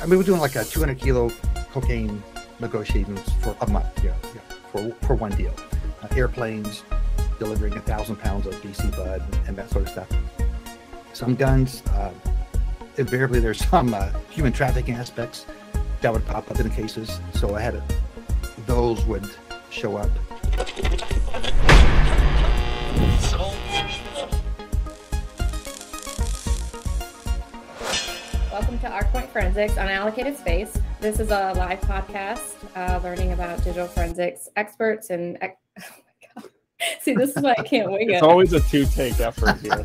I mean, we're doing like a 200 kilo cocaine negotiations for a month, yeah, for, for one deal. Uh, airplanes delivering a thousand pounds of BC bud and, and, that sort of stuff. Some guns, uh, invariably there's some uh, human trafficking aspects that would pop up in the cases. So I had a, those would show up. Welcome to ArcPoint Forensics Unallocated Space. This is a live podcast uh, learning about digital forensics experts and. Oh my God. See, this is why I can't wing it. It's always a two take effort here.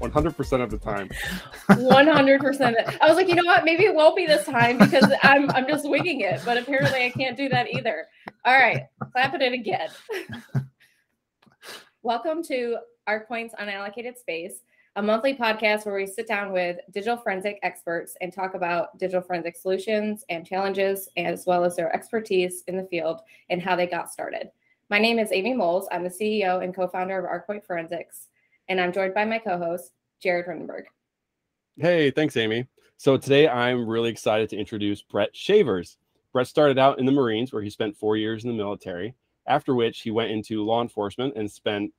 100% of the time. 100%. I was like, you know what? Maybe it won't be this time because I'm, I'm just winging it. But apparently I can't do that either. All right, clapping it in again. Welcome to ArcPoint's Unallocated Space a monthly podcast where we sit down with digital forensic experts and talk about digital forensic solutions and challenges, as well as their expertise in the field and how they got started. My name is Amy Moles. I'm the CEO and co founder of ArcPoint Forensics, and I'm joined by my co host, Jared Rindenberg. Hey, thanks, Amy. So today I'm really excited to introduce Brett Shavers. Brett started out in the Marines, where he spent four years in the military, after which he went into law enforcement and spent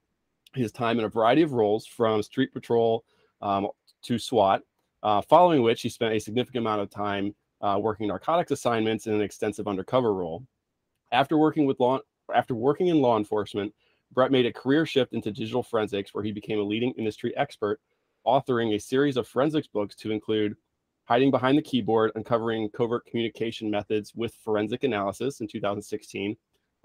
his time in a variety of roles from street patrol um, to SWAT, uh, following which he spent a significant amount of time uh, working narcotics assignments in an extensive undercover role. After working with law, after working in law enforcement, Brett made a career shift into digital forensics, where he became a leading industry expert, authoring a series of forensics books to include Hiding Behind the Keyboard, Uncovering Covert Communication Methods with Forensic Analysis in 2016,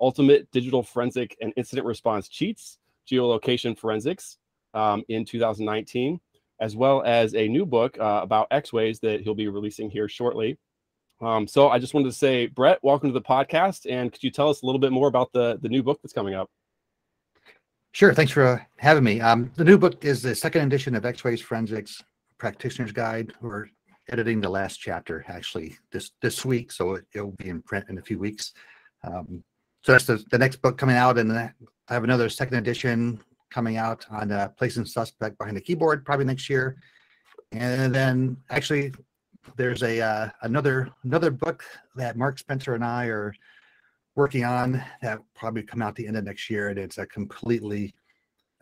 Ultimate Digital Forensic and Incident Response Cheats geolocation forensics um, in 2019, as well as a new book uh, about X-Ways that he'll be releasing here shortly. Um, so I just wanted to say, Brett, welcome to the podcast, and could you tell us a little bit more about the the new book that's coming up? Sure. Thanks for uh, having me. Um, the new book is the second edition of X-Ways Forensics Practitioner's Guide. We're editing the last chapter actually this this week, so it, will be in print in a few weeks. Um, so that's the, the next book coming out, and I have another second edition coming out on uh, placing suspect behind the keyboard probably next year, and then actually there's a uh, another another book that Mark Spencer and I are working on that probably come out the end of next year, and it's a completely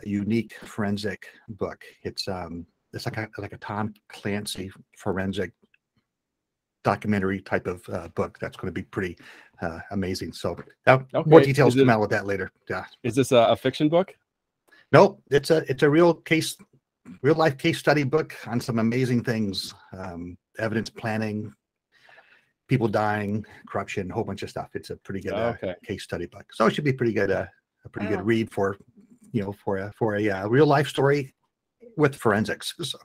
unique forensic book. It's um it's like a like a Tom Clancy forensic documentary type of uh, book that's going to be pretty uh, amazing. So uh, okay. more details come out with that later. Yeah. Is this a, a, fiction book? No, it's a it's a real case, real life case study book on some amazing things, um, evidence planning, people dying, corruption, a whole bunch of stuff. It's a pretty good uh, okay. case study book. So it should be pretty good. Uh, a pretty good read for you know for a for a uh, real life story with forensics. So.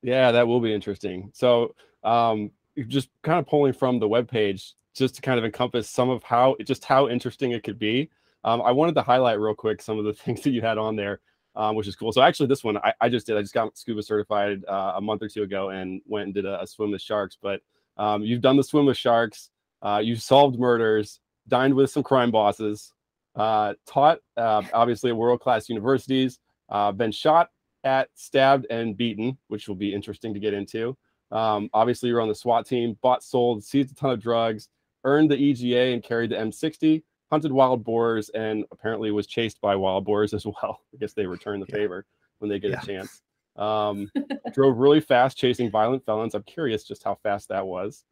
Yeah, that will be interesting. So um, just kind of pulling from the web page just to kind of encompass some of how just how interesting it could be. Um, I wanted to highlight real quick some of the things that you had on there, um, which is cool. So actually, this one I, I just did. I just got scuba certified uh, a month or two ago and went and did a, a swim with sharks. But um, you've done the swim with sharks. Uh, you've solved murders, dined with some crime bosses, uh, taught uh, obviously at world class universities, uh, been shot at, stabbed, and beaten, which will be interesting to get into. Um, obviously, you're on the SWAT team, bought, sold, seized a ton of drugs, earned the EGA and carried the M60, hunted wild boars, and apparently was chased by wild boars as well. I guess they return the yeah. favor when they get yeah. a chance. Um, drove really fast chasing violent felons. I'm curious just how fast that was.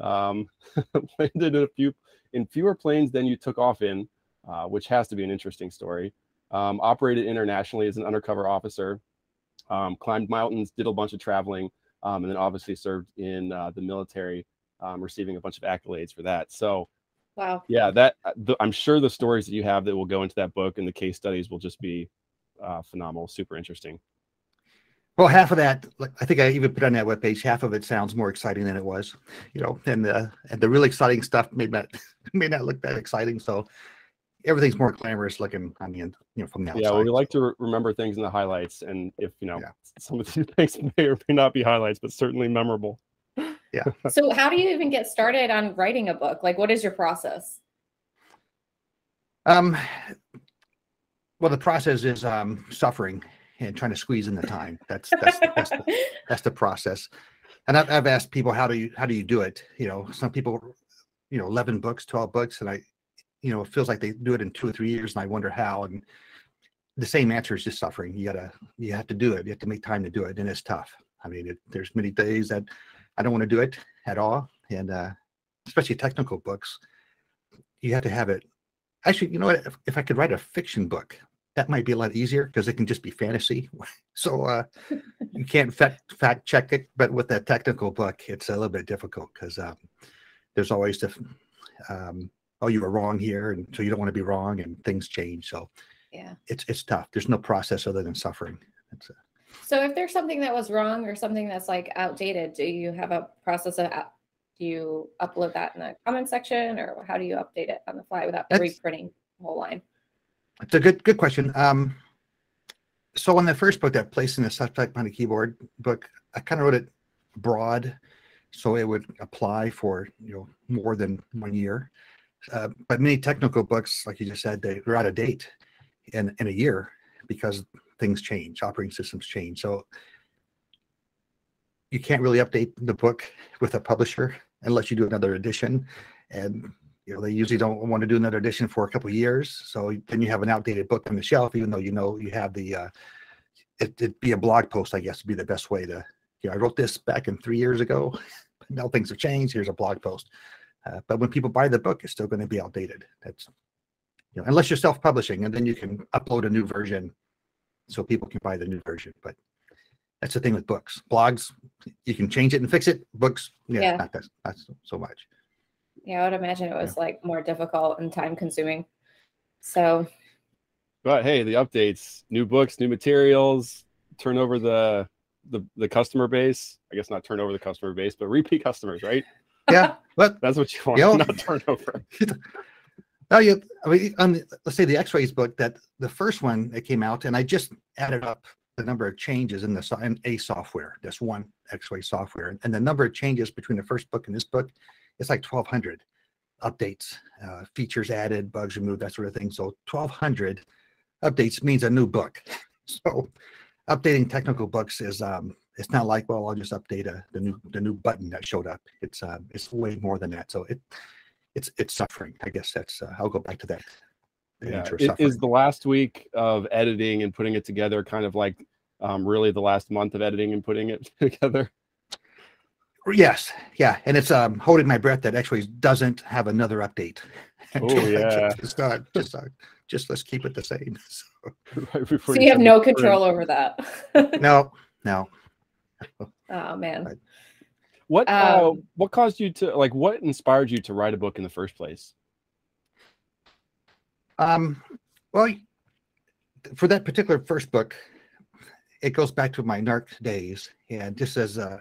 Um, landed in a few in fewer planes than you took off in, uh, which has to be an interesting story. Um, operated internationally as an undercover officer. Um, climbed mountains, did a bunch of traveling, um, and then obviously served in uh, the military, um, receiving a bunch of accolades for that. So, wow, yeah, that uh, the, I'm sure the stories that you have that will go into that book and the case studies will just be uh, phenomenal, super interesting. Well, half of that, I think I even put on that webpage. Half of it sounds more exciting than it was, you know, and the and the really exciting stuff may not may not look that exciting. So everything's more glamorous looking on the end, you know, from the outside. Yeah, well, we like to re- remember things in the highlights, and if you know, yeah. some of these things may or may not be highlights, but certainly memorable. Yeah. so, how do you even get started on writing a book? Like, what is your process? Um. Well, the process is um suffering and trying to squeeze in the time. That's that's that's the, that's the process. and I've, I've asked people how do you how do you do it? You know, some people, you know, eleven books, twelve books, and I, you know, it feels like they do it in two or three years, and I wonder how. And the same answer is just suffering. You gotta you have to do it. You have to make time to do it, and it's tough. I mean, it, there's many days that I don't want to do it at all, and uh, especially technical books, you have to have it. Actually, you know what? If, if I could write a fiction book, that might be a lot easier because it can just be fantasy. So uh, you can't fact, fact check it, but with a technical book, it's a little bit difficult because um, there's always the um, oh you were wrong here, and so you don't want to be wrong, and things change. So Yeah. it's it's tough. There's no process other than suffering. It's, uh, So if there's something that was wrong or something that's like outdated, do you have a process of do you upload that in the comment section or how do you update it on the fly without That's- reprinting the whole line? It's a good good question. Um, so on the first book, that place in the subject on the keyboard book, I kind of wrote it broad, so it would apply for you know more than one year. Uh, but many technical books, like you just said, they, they're out of date in in a year because things change, operating systems change. So you can't really update the book with a publisher unless you do another edition, and you know they usually don't want to do another edition for a couple of years. So then you have an outdated book on the shelf even though you know you have the uh it, it'd be a blog post i guess would be the best way to you know i wrote this back in three years ago now things have changed here's a blog post uh, but when people buy the book it's still going to be outdated that's you know unless you're self-publishing and then you can upload a new version so people can buy the new version but that's the thing with books blogs you can change it and fix it books yeah, Yeah. not that not so- so much Yeah, I would imagine it was like more difficult and time consuming. So But hey, the updates, new books, new materials, turn over the the the customer base. I guess not turn over the customer base, but repeat customers, right? Yeah but That's what you want, Yeah. not turnover. Oh, yeah. I mean, on the, let's say the X-Ways book that the first one that came out, and I just added up the number of changes in the so- in a software. That's one X-Ways software, and the number of changes between the first book and this book, it's like twelve hundred updates, uh, features added, bugs removed, that sort of thing. So twelve hundred updates means a new book. So updating technical books is um, it's not like well I'll just update a, the new the new button that showed up. It's uh, it's way more than that. So it it's it's suffering. I guess that's uh, I'll go back to that. Yeah. nature of It suffering. is the last week of editing and putting it together kind of like um, really the last month of editing and putting it together. yes, yeah, and it's um holding my breath that actually doesn't have another update. Oh, Just- yeah. just not just not, just let's keep it the same. So, right so you have no control over that. no, no. Oh man. Right. What uh, Um, what caused you to like what inspired you to write a book in the first place? Um, well, for that particular first book, it goes back to my NARC days, and just as uh,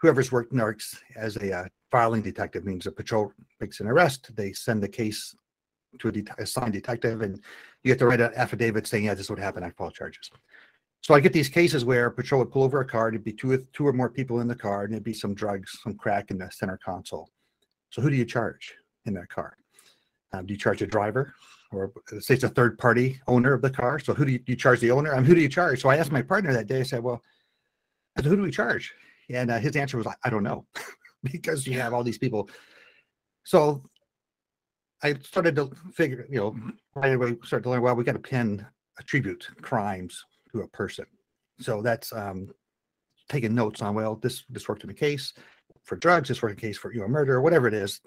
whoever's worked NARCs as a uh, filing detective means a patrol makes an arrest, they send the case to a det- assigned detective, and you have to write an affidavit saying, "Yeah, this would happen. happened. I file charges." So I get these cases where patrol would pull over a car, there'd be two, two or more people in the car, and there'd be some drugs, some crack in the center console. So who do you charge in that car? Um, do you charge a driver? or say it's a third party owner of the car. So who do you, you charge the owner? Um, who do you charge? So I asked my partner that day, I said, well, I said, who do we charge? And uh, his answer was, I don't know, because you have all these people. So I started to figure, you know, right away started to learn, well, we got to pin attribute crimes to a person. So that's um, taking notes on, well, this, this worked in the case for drugs, this worked in the case for, you know, murder, whatever it is,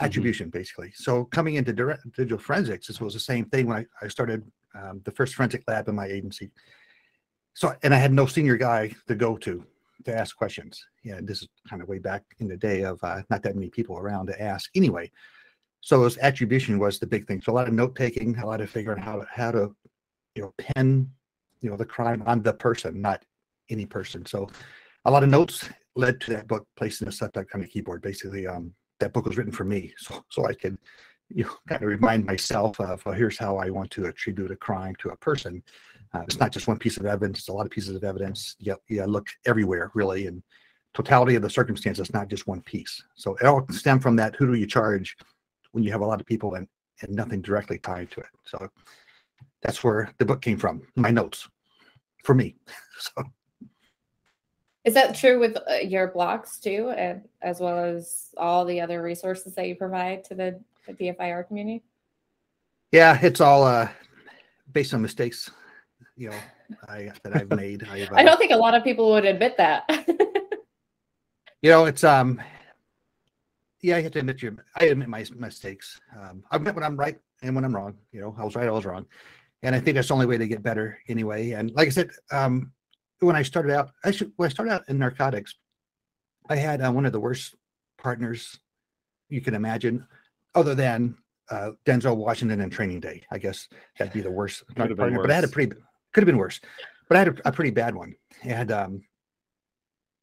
attribution basically. So coming into direct digital forensics, this was the same thing when I, I started um, the first forensic lab in my agency. So, and I had no senior guy to go to to ask questions. Yeah, this is kind of way back in the day of uh, not that many people around to ask anyway. So it was attribution was the big thing. So a lot of note taking, a lot of figuring out how to, how to, you know, pin, you know, the crime on the person, not any person. So a lot of notes led to that book placed in a subtype kind of keyboard. Basically, um, that book was written for me, so so I could, you know, kind of remind myself of well, here's how I want to attribute a crime to a person. Uh, it's not just one piece of evidence; it's a lot of pieces of evidence. Yeah, yeah, look everywhere really, and totality of the circumstances, not just one piece. So it all stemmed from that. Who do you charge when you have a lot of people and and nothing directly tied to it? So that's where the book came from. My notes for me. So Is that true with uh, your blocks too, and as well as all the other resources that you provide to the, the DFIR community? Yeah, it's all uh, based on mistakes, you know, I, that I've made. I've, I uh, don't think a lot of people would admit that. you know, it's um, yeah, you have to admit your. I admit my mistakes. Um, I admit when I'm right and when I'm wrong. You know, I was right, I was wrong, and I think that's the only way to get better anyway. And like I said, um, when I started out, actually, when I started out in narcotics, I had uh, one of the worst partners you can imagine, other than uh, Denzel Washington and Training Day. I guess that'd be the worst Could have been partner, but I had a pretty could have been worse, but I had a, a pretty bad one. And um,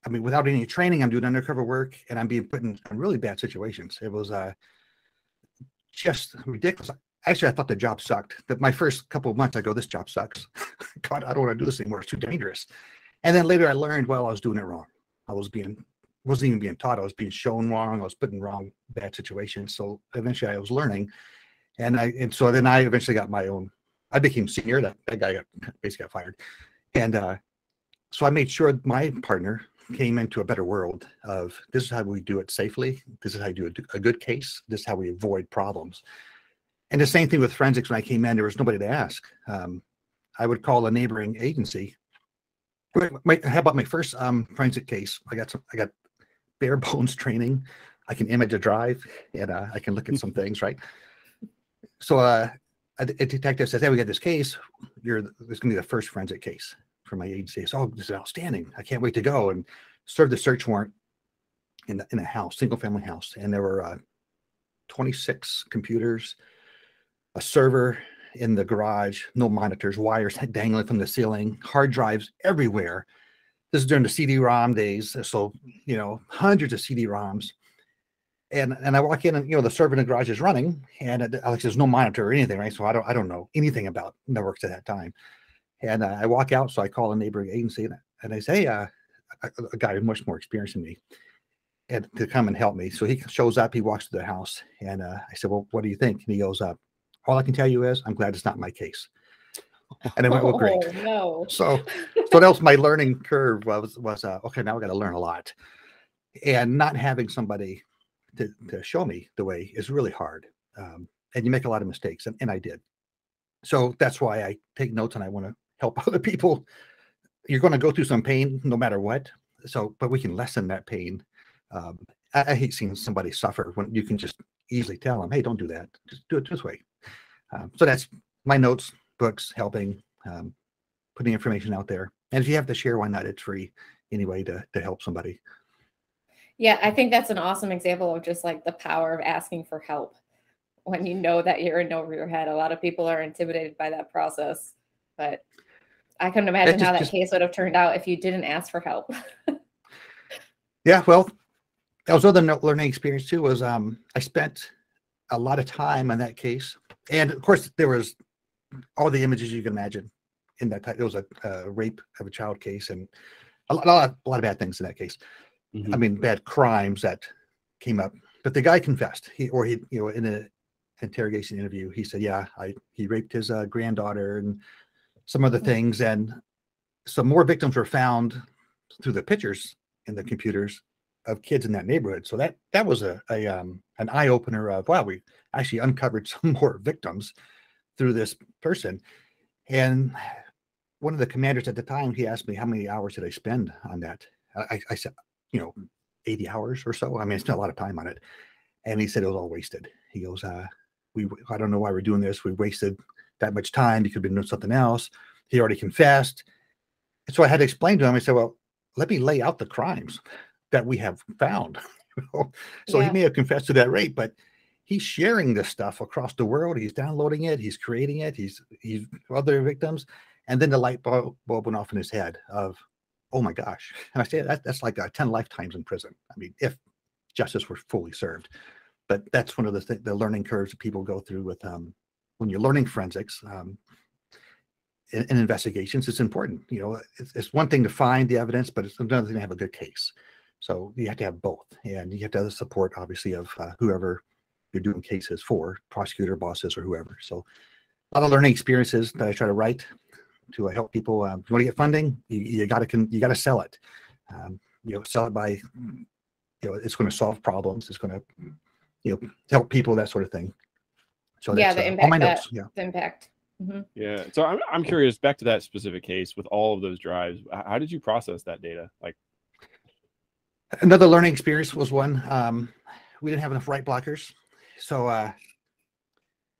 I mean, without any training, I'm doing undercover work and I'm being put in, in really bad situations. It was uh, just ridiculous. Actually, I thought the job sucked. That my first couple of months, I go, "This job sucks. God, I don't want to do this anymore. It's too dangerous." And then later, I learned, well, I was doing it wrong. I was being wasn't even being taught. I was being shown wrong. I was put in wrong bad situations. So eventually, I was learning, and I and so then I eventually got my own. I became senior. That that guy got basically got fired, and uh, so I made sure my partner came into a better world of this is how we do it safely. This is how you do a, a good case. This is how we avoid problems. And the same thing with forensics. When I came in, there was nobody to ask. Um, I would call a neighboring agency. How about my first um, forensic case? I got some. I got bare bones training. I can image a drive, and uh, I can look at some things, right? So uh, a, a detective says, "Hey, we got this case. You're this is going to be the first forensic case for my agency." So, oh, this is outstanding. I can't wait to go and serve the search warrant in the, in a house, single family house, and there were uh, 26 computers, a server in the garage, no monitors, wires dangling from the ceiling, hard drives everywhere. This is during the CD-ROM days, so you know hundreds of CD-ROMs. And and I walk in and you know the server in the garage is running, and it, like there's no monitor or anything, right? So I don't I don't know anything about networks at that time. And uh, I walk out, so I call a neighboring agency and, and I say, uh, a, a guy much more experience than me, and to come and help me. So he shows up, he walks to the house, and uh, I said, well, what do you think? And he goes up. All I can tell you is I'm glad it's not my case. And it went, well, great. Oh, no. So, so that was my learning curve was, was, uh, okay, now I got to learn a lot and not having somebody to, to show me the way is really hard. Um, and you make a lot of mistakes and, and I did. So that's why I take notes and I want to help other people. You're going to go through some pain no matter what. So, but we can lessen that pain. Um, I, I hate seeing somebody suffer when you can just easily tell them, Hey, don't do that. Just do it this way. Um, so that's my notes, books, helping, um, putting information out there. And if you have to share, why not? It's free anyway to, to help somebody. Yeah, I think that's an awesome example of just like the power of asking for help when you know that you're in over your head. A lot of people are intimidated by that process, but I couldn't imagine just- how that just- case would have turned out if you didn't ask for help. Yeah, well, that was another learning experience too. Was um, I spent a lot of time on that case, and of course there was all the images you can imagine in that. Type. It was a, uh rape of a child case, and a lot, a lot, a lot of bad things in that case. Mhm. I mean, bad crimes that came up. But the guy confessed. He or he, you know, in an interrogation interview, he said, "Yeah, I he raped his uh, granddaughter and some other Mm. things." And some more victims were found through the pictures in the computers of kids in that neighborhood. So that that was a, a um, an eye opener of wow, we actually uncovered some more victims through this person. And one of the commanders at the time, he asked me how many hours did I spend on that. I, I said, you know, 80 hours or so. I mean, I spent a lot of time on it. And he said it was all wasted. He goes, uh, we I don't know why we're doing this. We wasted that much time. You could have been doing something else. He already confessed. And so I had to explain to him, I said, Well, let me lay out the crimes that we have found. you know? so Yeah. he may have confessed to that rape, but he's sharing this stuff across the world. He's downloading it, he's creating it, he's he's other victims. And then the light bulb, went off in his head of, oh my gosh. And I say that that's like uh, 10 lifetimes in prison. I mean, if justice were fully served. But that's one of the th- the learning curves that people go through with um, when you're learning forensics. Um, in, in investigations, it's important. You know, it's, it's one thing to find the evidence, but it's another thing to have a good case. So you have to have both, and you have to have the support, obviously, of uh, whoever you're doing cases for, prosecutor, bosses, or whoever. So a lot of learning experiences that I try to write to uh, help people. Um, if you want to get funding, you, you got to you got to sell it. Um, you know, sell it by, you know, it's going to solve problems. It's going to, you know, help people, that sort of thing. So Yeah, that's, the uh, all my impact notes. Yeah. The impact. Mhm. Yeah. So I'm I'm curious. Back to that specific case with all of those drives. How did you process that data? Like, Another learning experience was one. Um, we didn't have enough write blockers. So, uh,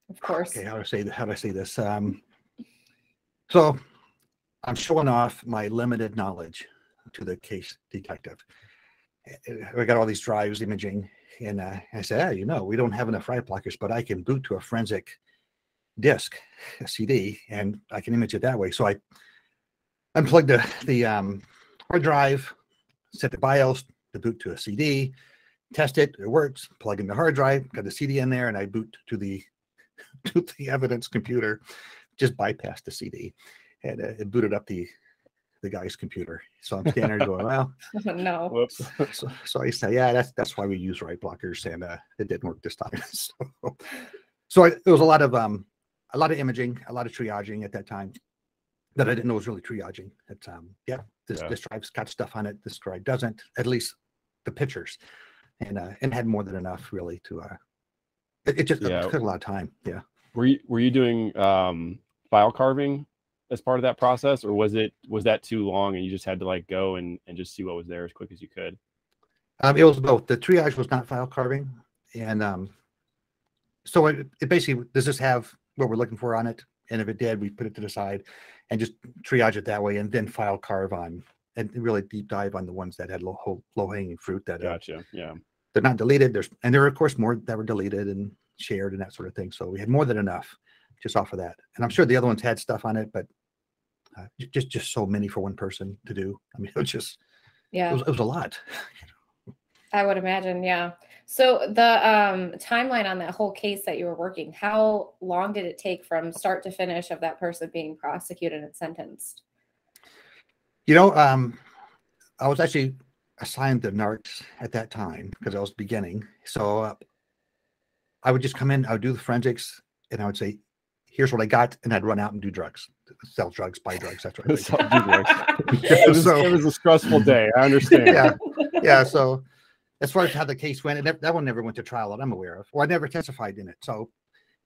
Of course. okay, how do I say, how do I say this? Um, so I'm showing off my limited knowledge to the case detective. We got all these drives imaging and, uh, I said, "Ah, you know, we don't have enough write blockers, but I can boot to a forensic disk, a CD, and I can image it that way. So I unplugged the, the, um, hard drive, set the BIOS to boot to a CD, test it, it works, plug in the hard drive, got the CD in there, and I boot to the to the evidence computer, just bypass the CD, and uh, it booted up the the guy's computer. So I'm standing there going, well, no. whoops. so, so I say, yeah, that's that's why we use write blockers, and uh, it didn't work this time. so, so I, there was a lot of um, a lot of imaging, a lot of triaging at that time that I didn't know was really triaging. It's um, yeah, this Yeah. this drive's got stuff on it, this drive doesn't. At least the pictures, and uh, and had more than enough really to uh, it, it just it took a lot of time. Yeah. Were you were you doing um, file carving as part of that process, or was it was that too long and you just had to like go and and just see what was there as quick as you could? Um, it was both. The triage was not file carving, and um, so it, it basically does this have what we're looking for on it? And if it did, we put it to the side and just triage it that way, and then file carve on and really deep dive on the ones that had low low hanging fruit that uh, Gotcha. Yeah. they're not deleted. There's and there are of course more that were deleted and shared and that sort of thing. So we had more than enough just off of that. And I'm sure the other ones had stuff on it, but uh, just just so many for one person to do. I mean, it was just it Yeah. was, it was a lot. I would imagine, yeah. So the um, timeline on that whole case that you were working, how long did it take from start to finish of that person being prosecuted and sentenced? You know, um, I was actually assigned the narcs at that time because I was beginning. So uh, I would just come in, I would do the forensics, and I would say, "Here's what I got," and I'd run out and do drugs, sell drugs, buy drugs, that sort of So, it, was, So- it was a stressful day. I understand. yeah, yeah. So as far as how the case went, and that, one never went to trial that I'm aware of, or I never testified in it. So,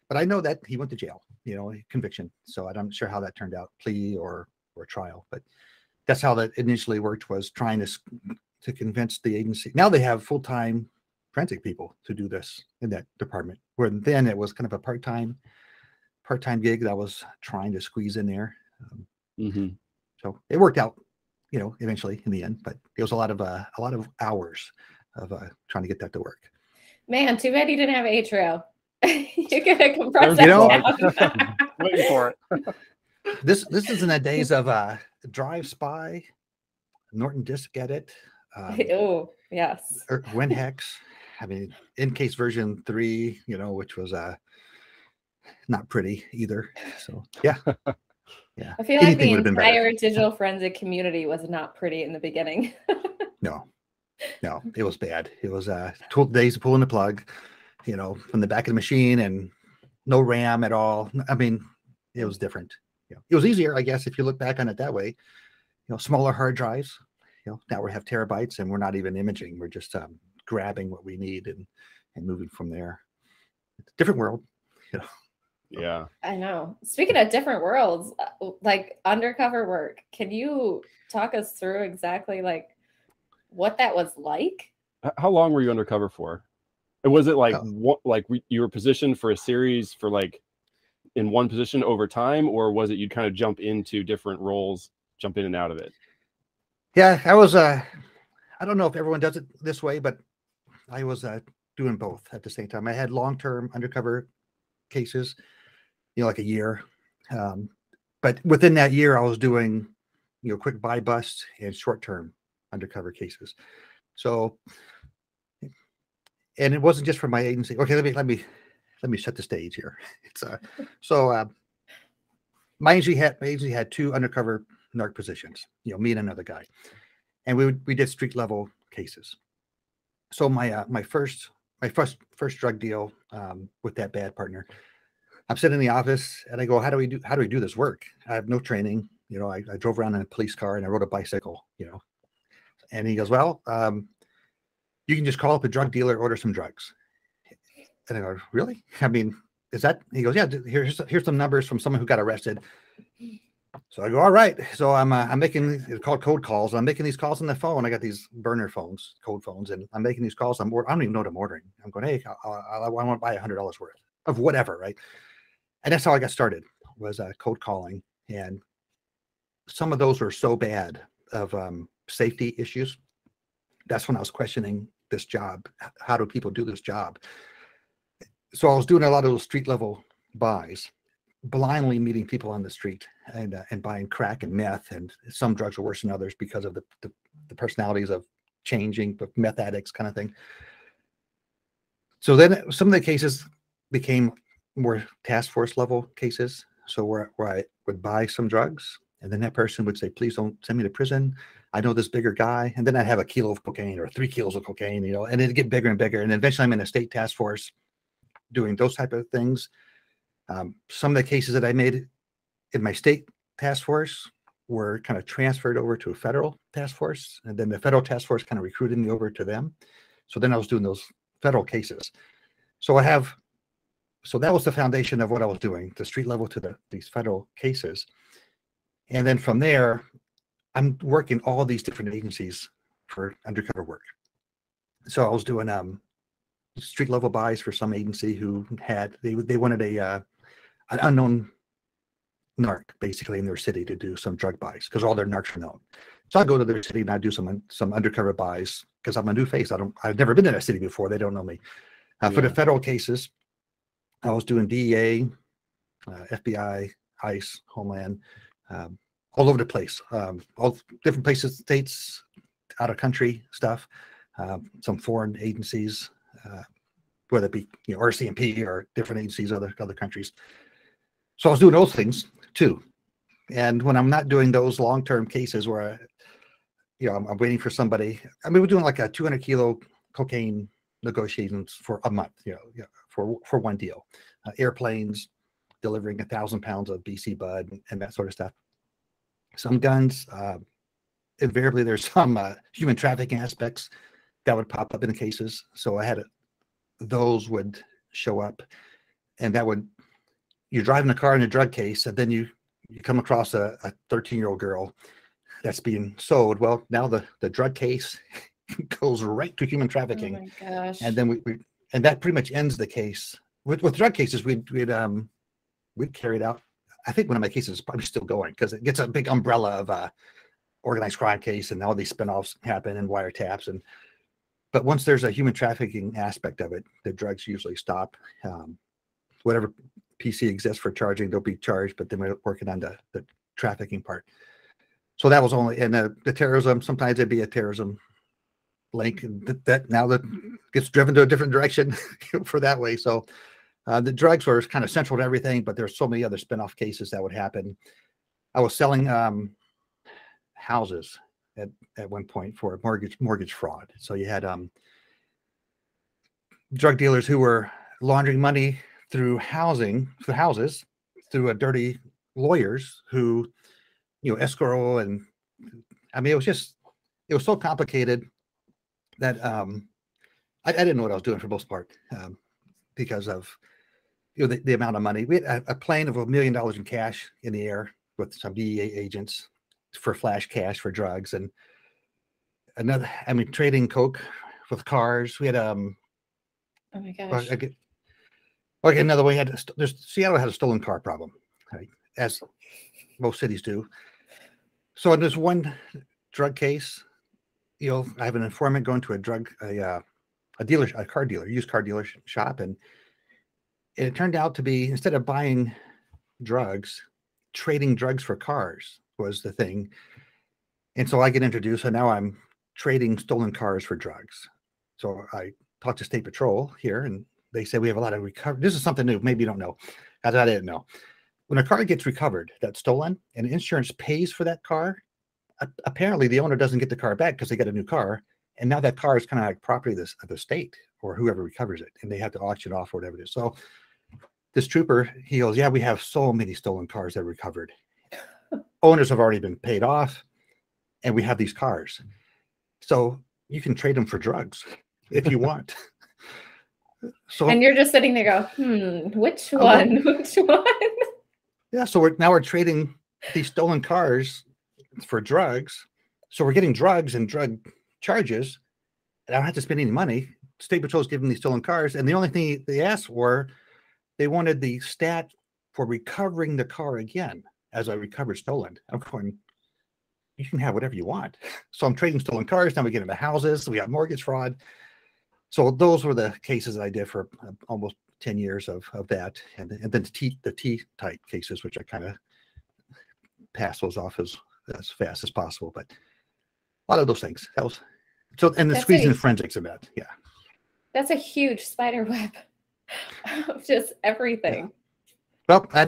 but I know that he went to jail, you know, conviction. So I'm not sure how that turned out, plea or or trial, but that's how that initially worked was trying to to convince the agency. Now they have full time forensic people to do this in that department, where then it was kind of a part time part time gig that I was trying to squeeze in there. Um, hmm so it worked out, you know, eventually in the end, but it was a lot of uh, a lot of hours of uh, trying to get that to work. Man, too bad you didn't have Atrio. you could have compressed You know- that down. Waiting for it. This this is in the days of uh, Drive Spy, Norton Disk Edit, um, oh, yes. WinHex. I mean, EnCase version three, you know, which was uh, not pretty either. So yeah, yeah. I feel like the Anything been better. entire digital forensic community was not pretty in the beginning. No, no, it was bad. It was uh, 12 days of pulling the plug, you know, from the back of the machine and no RAM at all. I mean, it was different. You know, it was easier, I guess, if you look back on it that way. You know, smaller hard drives. You know, now we have terabytes and we're not even imaging. We're just um, grabbing what we need and and moving from there. It's a different world. you know. Yeah. I know. Speaking of different worlds, uh, like undercover work, can you talk us through exactly like what that was like? How long were you undercover for? And was it like Oh. what like you were positioned for a series for like in one position over time, or was it you'd kind of jump into different roles, jump in and out of it? Yeah, I was. Uh, I don't know if everyone does it this way, but I was uh, doing both at the same time. I had long-term undercover cases, you know, like a year. Um, but within that year, I was doing, you know, quick buy busts and short-term undercover cases. So, and it wasn't just for my agency. Okay, let me let me let me set the stage here. It's uh, so uh, my agency had my agency had two undercover narc positions. You know, me and another guy, and we we did street level cases. So my uh, my first my first first drug deal um, with that bad partner, I'm sitting in the office and I go, how do we do how do we do this work? I have no training. You know, I, I drove around in a police car and I rode a bicycle. You know, And he goes, well, um, you can just call up a drug dealer, order some drugs. And I go, really? I mean, is that? He goes, yeah. Here's here's some numbers from someone who got arrested. So I go, all right. So I'm uh, I'm making it's called code calls. I'm making these calls on the phone. I got these burner phones, code phones, and I'm making these calls. I'm I don't even know what I'm ordering. I'm going, hey, I, I, I want to buy a hundred dollars worth of whatever, right? And that's how I got started was uh, code calling, and some of those were so bad of um, safety issues. That's when I was questioning this job. How do people do this job? So I was doing a lot of those street level buys, blindly meeting people on the street and uh, and buying crack and meth, and some drugs are worse than others because of the the, the personalities of changing, but meth addicts kind of thing. So then some of the cases became more task force level cases. So where, where I would buy some drugs and then that person would say, please don't send me to prison. I know this bigger guy. And then I'd have a kilo of cocaine or three kilos of cocaine, you know, and it'd get bigger and bigger. And eventually I'm in a state task force doing those type of things. Um, some of the cases that I made in my state task force were kind of transferred over to a federal task force. And then the federal task force kind of recruited me over to them. So then I was doing those federal cases. So I have, so that was the foundation of what I was doing, the street level to the these federal cases. And then from there, I'm working all these different agencies for undercover work. So I was doing um, street level buys for some agency who had they they wanted a uh, an unknown narc basically in their city to do some drug buys because all their narcs are known. So I go to their city and I do some some undercover buys because I'm a new face. I don't I've never been in a city before. They don't know me. Uh, For the federal cases, I was doing DEA, uh, FBI, ICE, Homeland, um, all over the place, um, all different places, states, out of country stuff, um, some foreign agencies, uh, whether it be you know RCMP or different agencies other other countries. So I was doing those things too, and when I'm not doing those long term cases where, I, you know, I'm, I'm, waiting for somebody. I mean, we're doing like a 200 kilo cocaine negotiations for a month, you know, you know for for one deal, uh, airplanes delivering a thousand pounds of BC bud and, and that sort of stuff some guns. Uh, invariably, there's some uh, human trafficking aspects that would pop up in the cases. So I had a, those would show up, and that would you're driving a car in a drug case, and then you you come across a 13 year old girl that's being sold. Well, now the the drug case goes right to human trafficking. Oh my gosh. And then we, we and that pretty much ends the case. With with drug cases, we'd we'd um we'd carried out I think one of my cases is probably still going because it gets a big umbrella of uh, organized crime case and all these spinoffs happen and wiretaps and but once there's a human trafficking aspect of it, the drugs usually stop. Um, whatever PC exists for charging, they'll be charged, but then we're working on the, the trafficking part. So that was only and the, the terrorism. Sometimes it'd be a terrorism link that, that now that gets driven to a different direction for that way. So uh, the drugs were kind of central to everything, but there's so many other spin-off cases that would happen. I was selling um, houses at, at one point for mortgage mortgage fraud. So you had um, drug dealers who were laundering money through housing, through houses, through a dirty lawyers who, you know, escrow and I mean, it was just, it was so complicated that um, I, I didn't know what I was doing for most part um, because of you know, the, the amount of money. We had a, a plane of a million dollars in cash in the air with some DEA agents for flash cash for drugs and another. I mean, trading coke with cars. We had um. Oh my gosh. Okay, another way. Had there's Seattle had a stolen car problem, right, as most cities do. So in this one drug case, you know, I have an informant going to a drug a uh, a dealer a car dealer used car dealer shop and it turned out to be instead of buying drugs, trading drugs for cars was the thing. And so I get introduced, and now I'm trading stolen cars for drugs. So I talked to State Patrol here, and they say we have a lot of recovery. This is something new. Maybe you don't know. I didn't know. When a car gets recovered that's stolen and insurance pays for that car, apparently the owner doesn't get the car back because they get a new car. And now that car is kind of like property of, of the state or whoever recovers it, and they have to auction off or whatever it is. So this trooper, he goes, Yeah, we have so many stolen cars that recovered. Owners have already been paid off, and we have these cars. So you can trade them for drugs if you want. so And you're just sitting there go, hmm, which one? Which one? yeah, so we're now we're trading these stolen cars for drugs. So we're getting drugs and drug charges. And I don't have to spend any money. State Patrol's giving these stolen cars, and the only thing they asked for, they wanted the stat for recovering the car again as I recovered stolen. I'm going, you can have whatever you want. So I'm trading stolen cars. Now we get into houses. We got mortgage fraud. So those were the cases that I did for uh, almost 10 years of, of that. And, and then the T, the T type cases, which I kind of pass those off as, as fast as possible. But a lot of those things. That was so, and the squeezing the forensics of that. Yeah. That's a huge spider web of just everything. Well, I,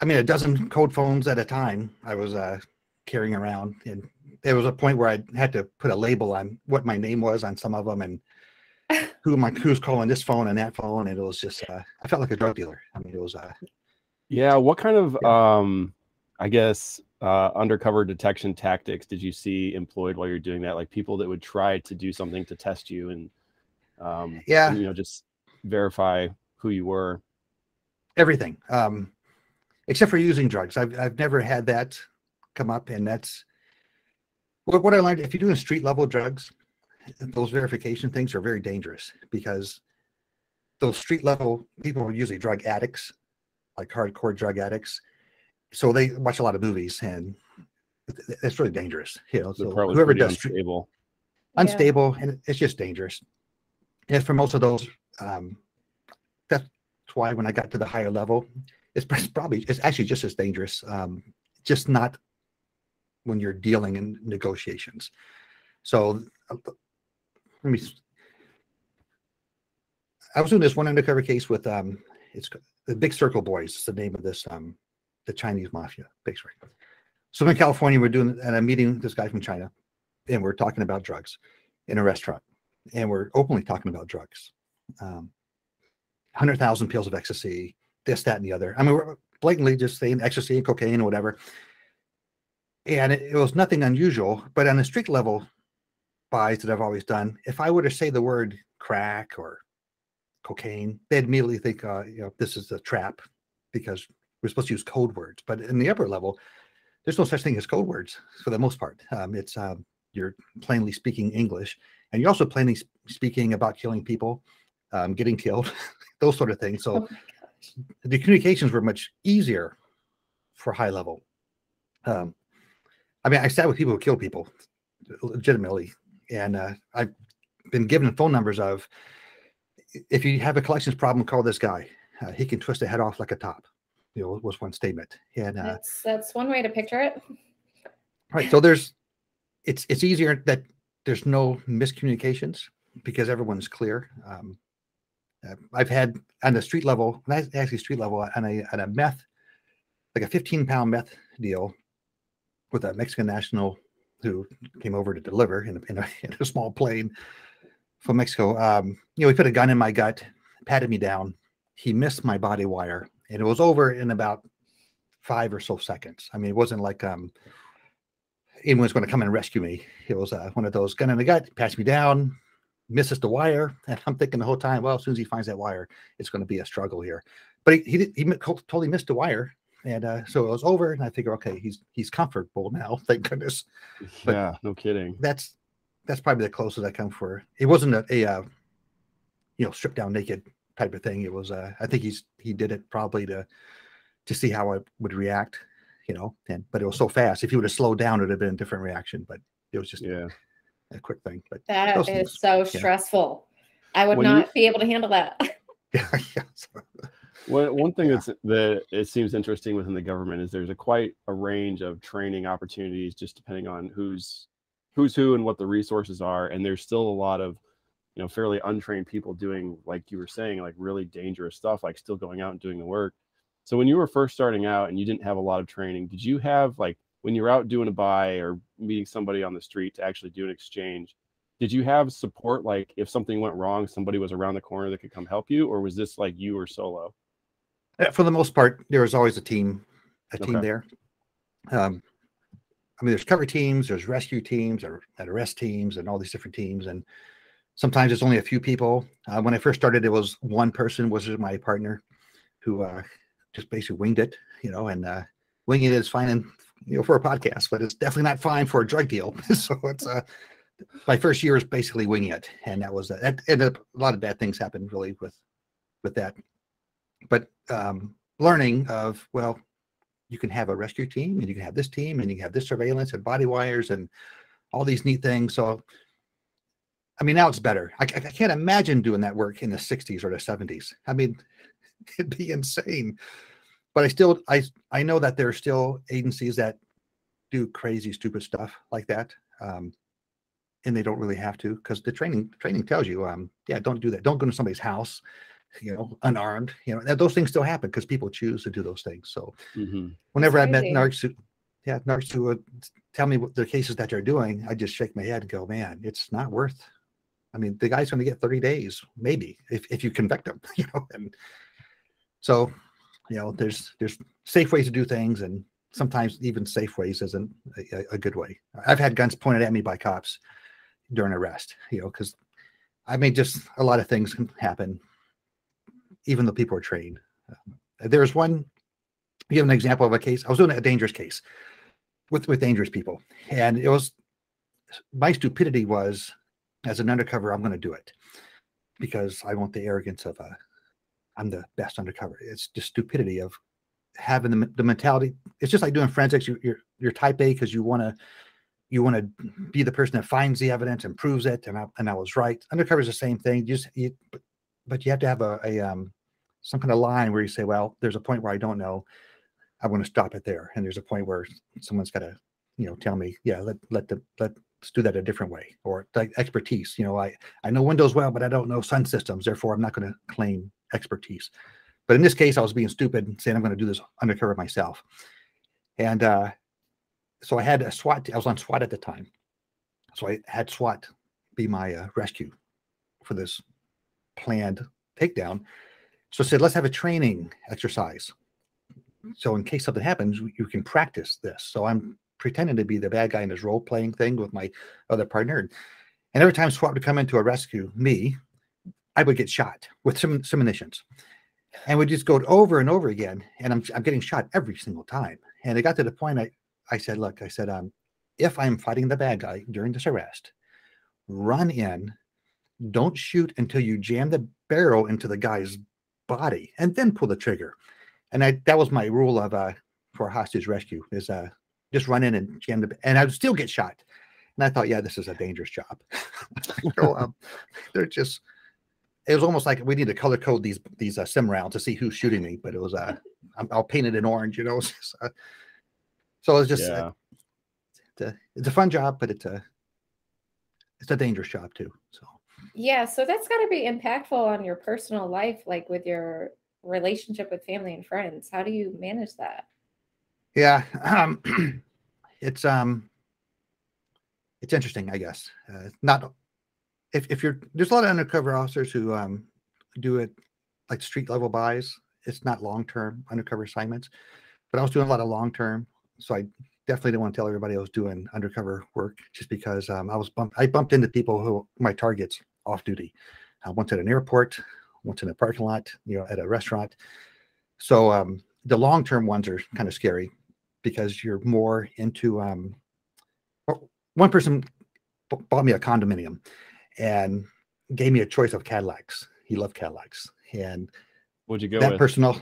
I mean, a dozen code phones at a time I was uh, carrying around. And there was a point where I had to put a label on what my name was on some of them and who my who's calling this phone and that phone. And it was just, uh, I felt like a drug dealer. I mean, it was, uh, Yeah. What kind of, um, I guess, uh, undercover detection tactics did you see employed while you're doing that? Like people that would try to do something to test you and, um, Yeah. you know, just verify who you were. everything um except for using drugs i've, I've never had that come up and that's what, what i learned if you're doing street level drugs those verification things are very dangerous because those street level people are usually drug addicts like hardcore drug addicts so they watch a lot of movies and it- it- it's really dangerous you know so whoever pretty does street, unstable. Yeah. unstable and it's just dangerous and for most of those um that's why when i got to the higher level it's pr- probably it's actually just as dangerous um just not when you're dealing in negotiations. So uh, let me i was doing this one undercover case with um it's the big circle boys is the name of this um the chinese mafia circle so in california we're doing and i'm meeting this guy from china and we're talking about drugs in a restaurant and we're openly talking about drugs um 100000 pills of ecstasy this that and the other. I mean we're blatantly just saying ecstasy and cocaine or whatever. And it, it was nothing unusual but on a street level buys that i've always done if i were to say the word crack or cocaine they'd immediately think uh, you know this is a trap because we're supposed to use code words. But in the upper level there's no such thing as code words for the most part. Um, it's um, you're plainly speaking english and you're also plainly speaking about killing people um, getting killed those sort of things. So Oh. The communications were much easier for high level. Um, I mean, I sat with people who kill people legitimately, and uh, I've been given phone numbers of if you have a collections problem, call this guy. Uh, he can twist a head off like a top. You know, was one statement. And uh, That's that's one way to picture it. right, so there's it's it's easier that there's no miscommunications because everyone's clear. Um, I've had on the street level, actually street level, on a on a meth, like a 15 pound meth deal with a Mexican national who came over to deliver in a, in a, in a small plane from Mexico. Um, you know, he put a gun in my gut, patted me down. He missed my body wire, and it was over in about five or so seconds. I mean, it wasn't like um anyone's going to come and rescue me. It was uh, one of those gun in the gut, pats me down, misses the wire, and I'm thinking the whole time, well, as soon as he finds that wire, it's going to be a struggle here. But he he, he totally missed the wire, and uh, so it was over. And I figure, okay, he's he's comfortable now. Thank goodness. But- yeah, no kidding. That's that's probably the closest I come for. It wasn't a, a uh, you know stripped down naked type of thing. It was uh, I think he's he did it probably to to see how I would react, you know. And but it was so fast. If he would have slowed down, it would have been a different reaction. But it was just Yeah. A quick thing. But That Those is things, so yeah. stressful. I would When you- not be able to handle that. yeah, yeah. so- One, one thing Yeah. that's that it seems interesting within the government is there's a quite a range of training opportunities just depending on who's who's who and what the resources are and there's still a lot of you know fairly untrained people doing like you were saying like really dangerous stuff like still going out and doing the work so when you were first starting out and you didn't have a lot of training did you have like when you're out doing a buy or meeting somebody on the street to actually do an exchange did you have support like if something went wrong somebody was around the corner that could come help you or was this like you were solo for the most part, there was always a team, a team Okay. there. Um, I mean, there's cover teams, there's rescue teams, or at arrest teams, and all these different teams. And sometimes it's only a few people. Uh, when I first started, it was one person was my partner, who uh, just basically winged it, you know. And uh, winging it is fine, and you know, for a podcast, but it's definitely not fine for a drug deal. so it's uh, my first year is basically winging it, and that was that. And a lot of bad things happened really with with that. But um, learning of well, you can have a rescue team and you can have this team and you can have this surveillance and body wires and all these neat things. So, I mean, now it's better. I, I can't imagine doing that work in the 60s or the 70s. I mean, it'd be insane. But I still, I, I know that there are still agencies that do crazy, stupid stuff like that. Um, and they don't really have to because the training training tells you, um, yeah, don't do that. Don't go to somebody's house you know, unarmed. You know, those things still happen because people choose to do those things. So mm-hmm. whenever I met narcs who, yeah, narcs who would tell me what the cases that they're doing, I just shake my head and go, man, it's not worth. I mean, the guy's going to get 30 days, maybe, if, if you convict him, you know. And so, you know, there's there's safe ways to do things, and sometimes even safe ways isn't a, a good way. I've had guns pointed at me by cops during arrest, you know, because I mean, just a lot of things can happen even though people are trained. Um, there's one, give an example of a case. I was doing a dangerous case with, with dangerous people. And it was, my stupidity was, as an undercover, I'm going to do it because I want the arrogance of a, I'm the best undercover. It's just stupidity of having the, the mentality. It's just like doing forensics. You, you're, you're type A because you want to, you want to be the person that finds the evidence and proves it. And I, and I was right. Undercover is the same thing. You just, you, but you have to have a, a um, some kind of line where you say, well, there's a point where I don't know. I'm going to stop it there. And there's a point where someone's got to, you know, tell me, yeah, let let the let's do that a different way. Or like expertise. You know, I I know Windows well, but I don't know Sun systems. Therefore, I'm not going to claim expertise. But in this case, I was being stupid and saying I'm going to do this undercover myself. And uh, so I had a SWAT. I was on SWAT at the time, so I had SWAT be my uh, rescue for this planned takedown. So I said, let's have a training exercise. So in case something happens, you can practice this. So I'm pretending to be the bad guy in this role playing thing with my other partner. And every time SWAT would come in to rescue me, I would get shot with some some munitions. And we just go over and over again. And I'm, I'm getting shot every single time. And it got to the point I, I said, look, I said, um, if I'm fighting the bad guy during this arrest, run in, don't shoot until you jam the barrel into the guy's body and then pull the trigger. And I, that was my rule of uh, for hostage rescue is uh, just run in and jam the, and I would still get shot. And I thought, yeah, this is a dangerous job. so, um, they're just, it was almost like we need to color code these these uh, sim rounds to see who's shooting me. But it was uh, I'll paint it in orange, you know. so, uh, so it's just uh, it's, a, it's a fun job, but it's a it's a dangerous job too. So yeah, so that's got to be impactful on your personal life, like with your relationship with family and friends. How do you manage that? Yeah, um, it's um, it's interesting, I guess. Uh, not if if you're there's a lot of undercover officers who um do it like street level buys. It's not long term undercover assignments, but I was doing a lot of long term, so I definitely didn't want to tell everybody I was doing undercover work just because um, I was bumped. I bumped into people who my targets off duty. Uh, once at an airport, once in a parking lot, you know, at a restaurant. So um, the long term ones are kind of scary because you're more into. Um, one person bought me a condominium and gave me a choice of Cadillacs. He loved Cadillacs, and would you go that with? personal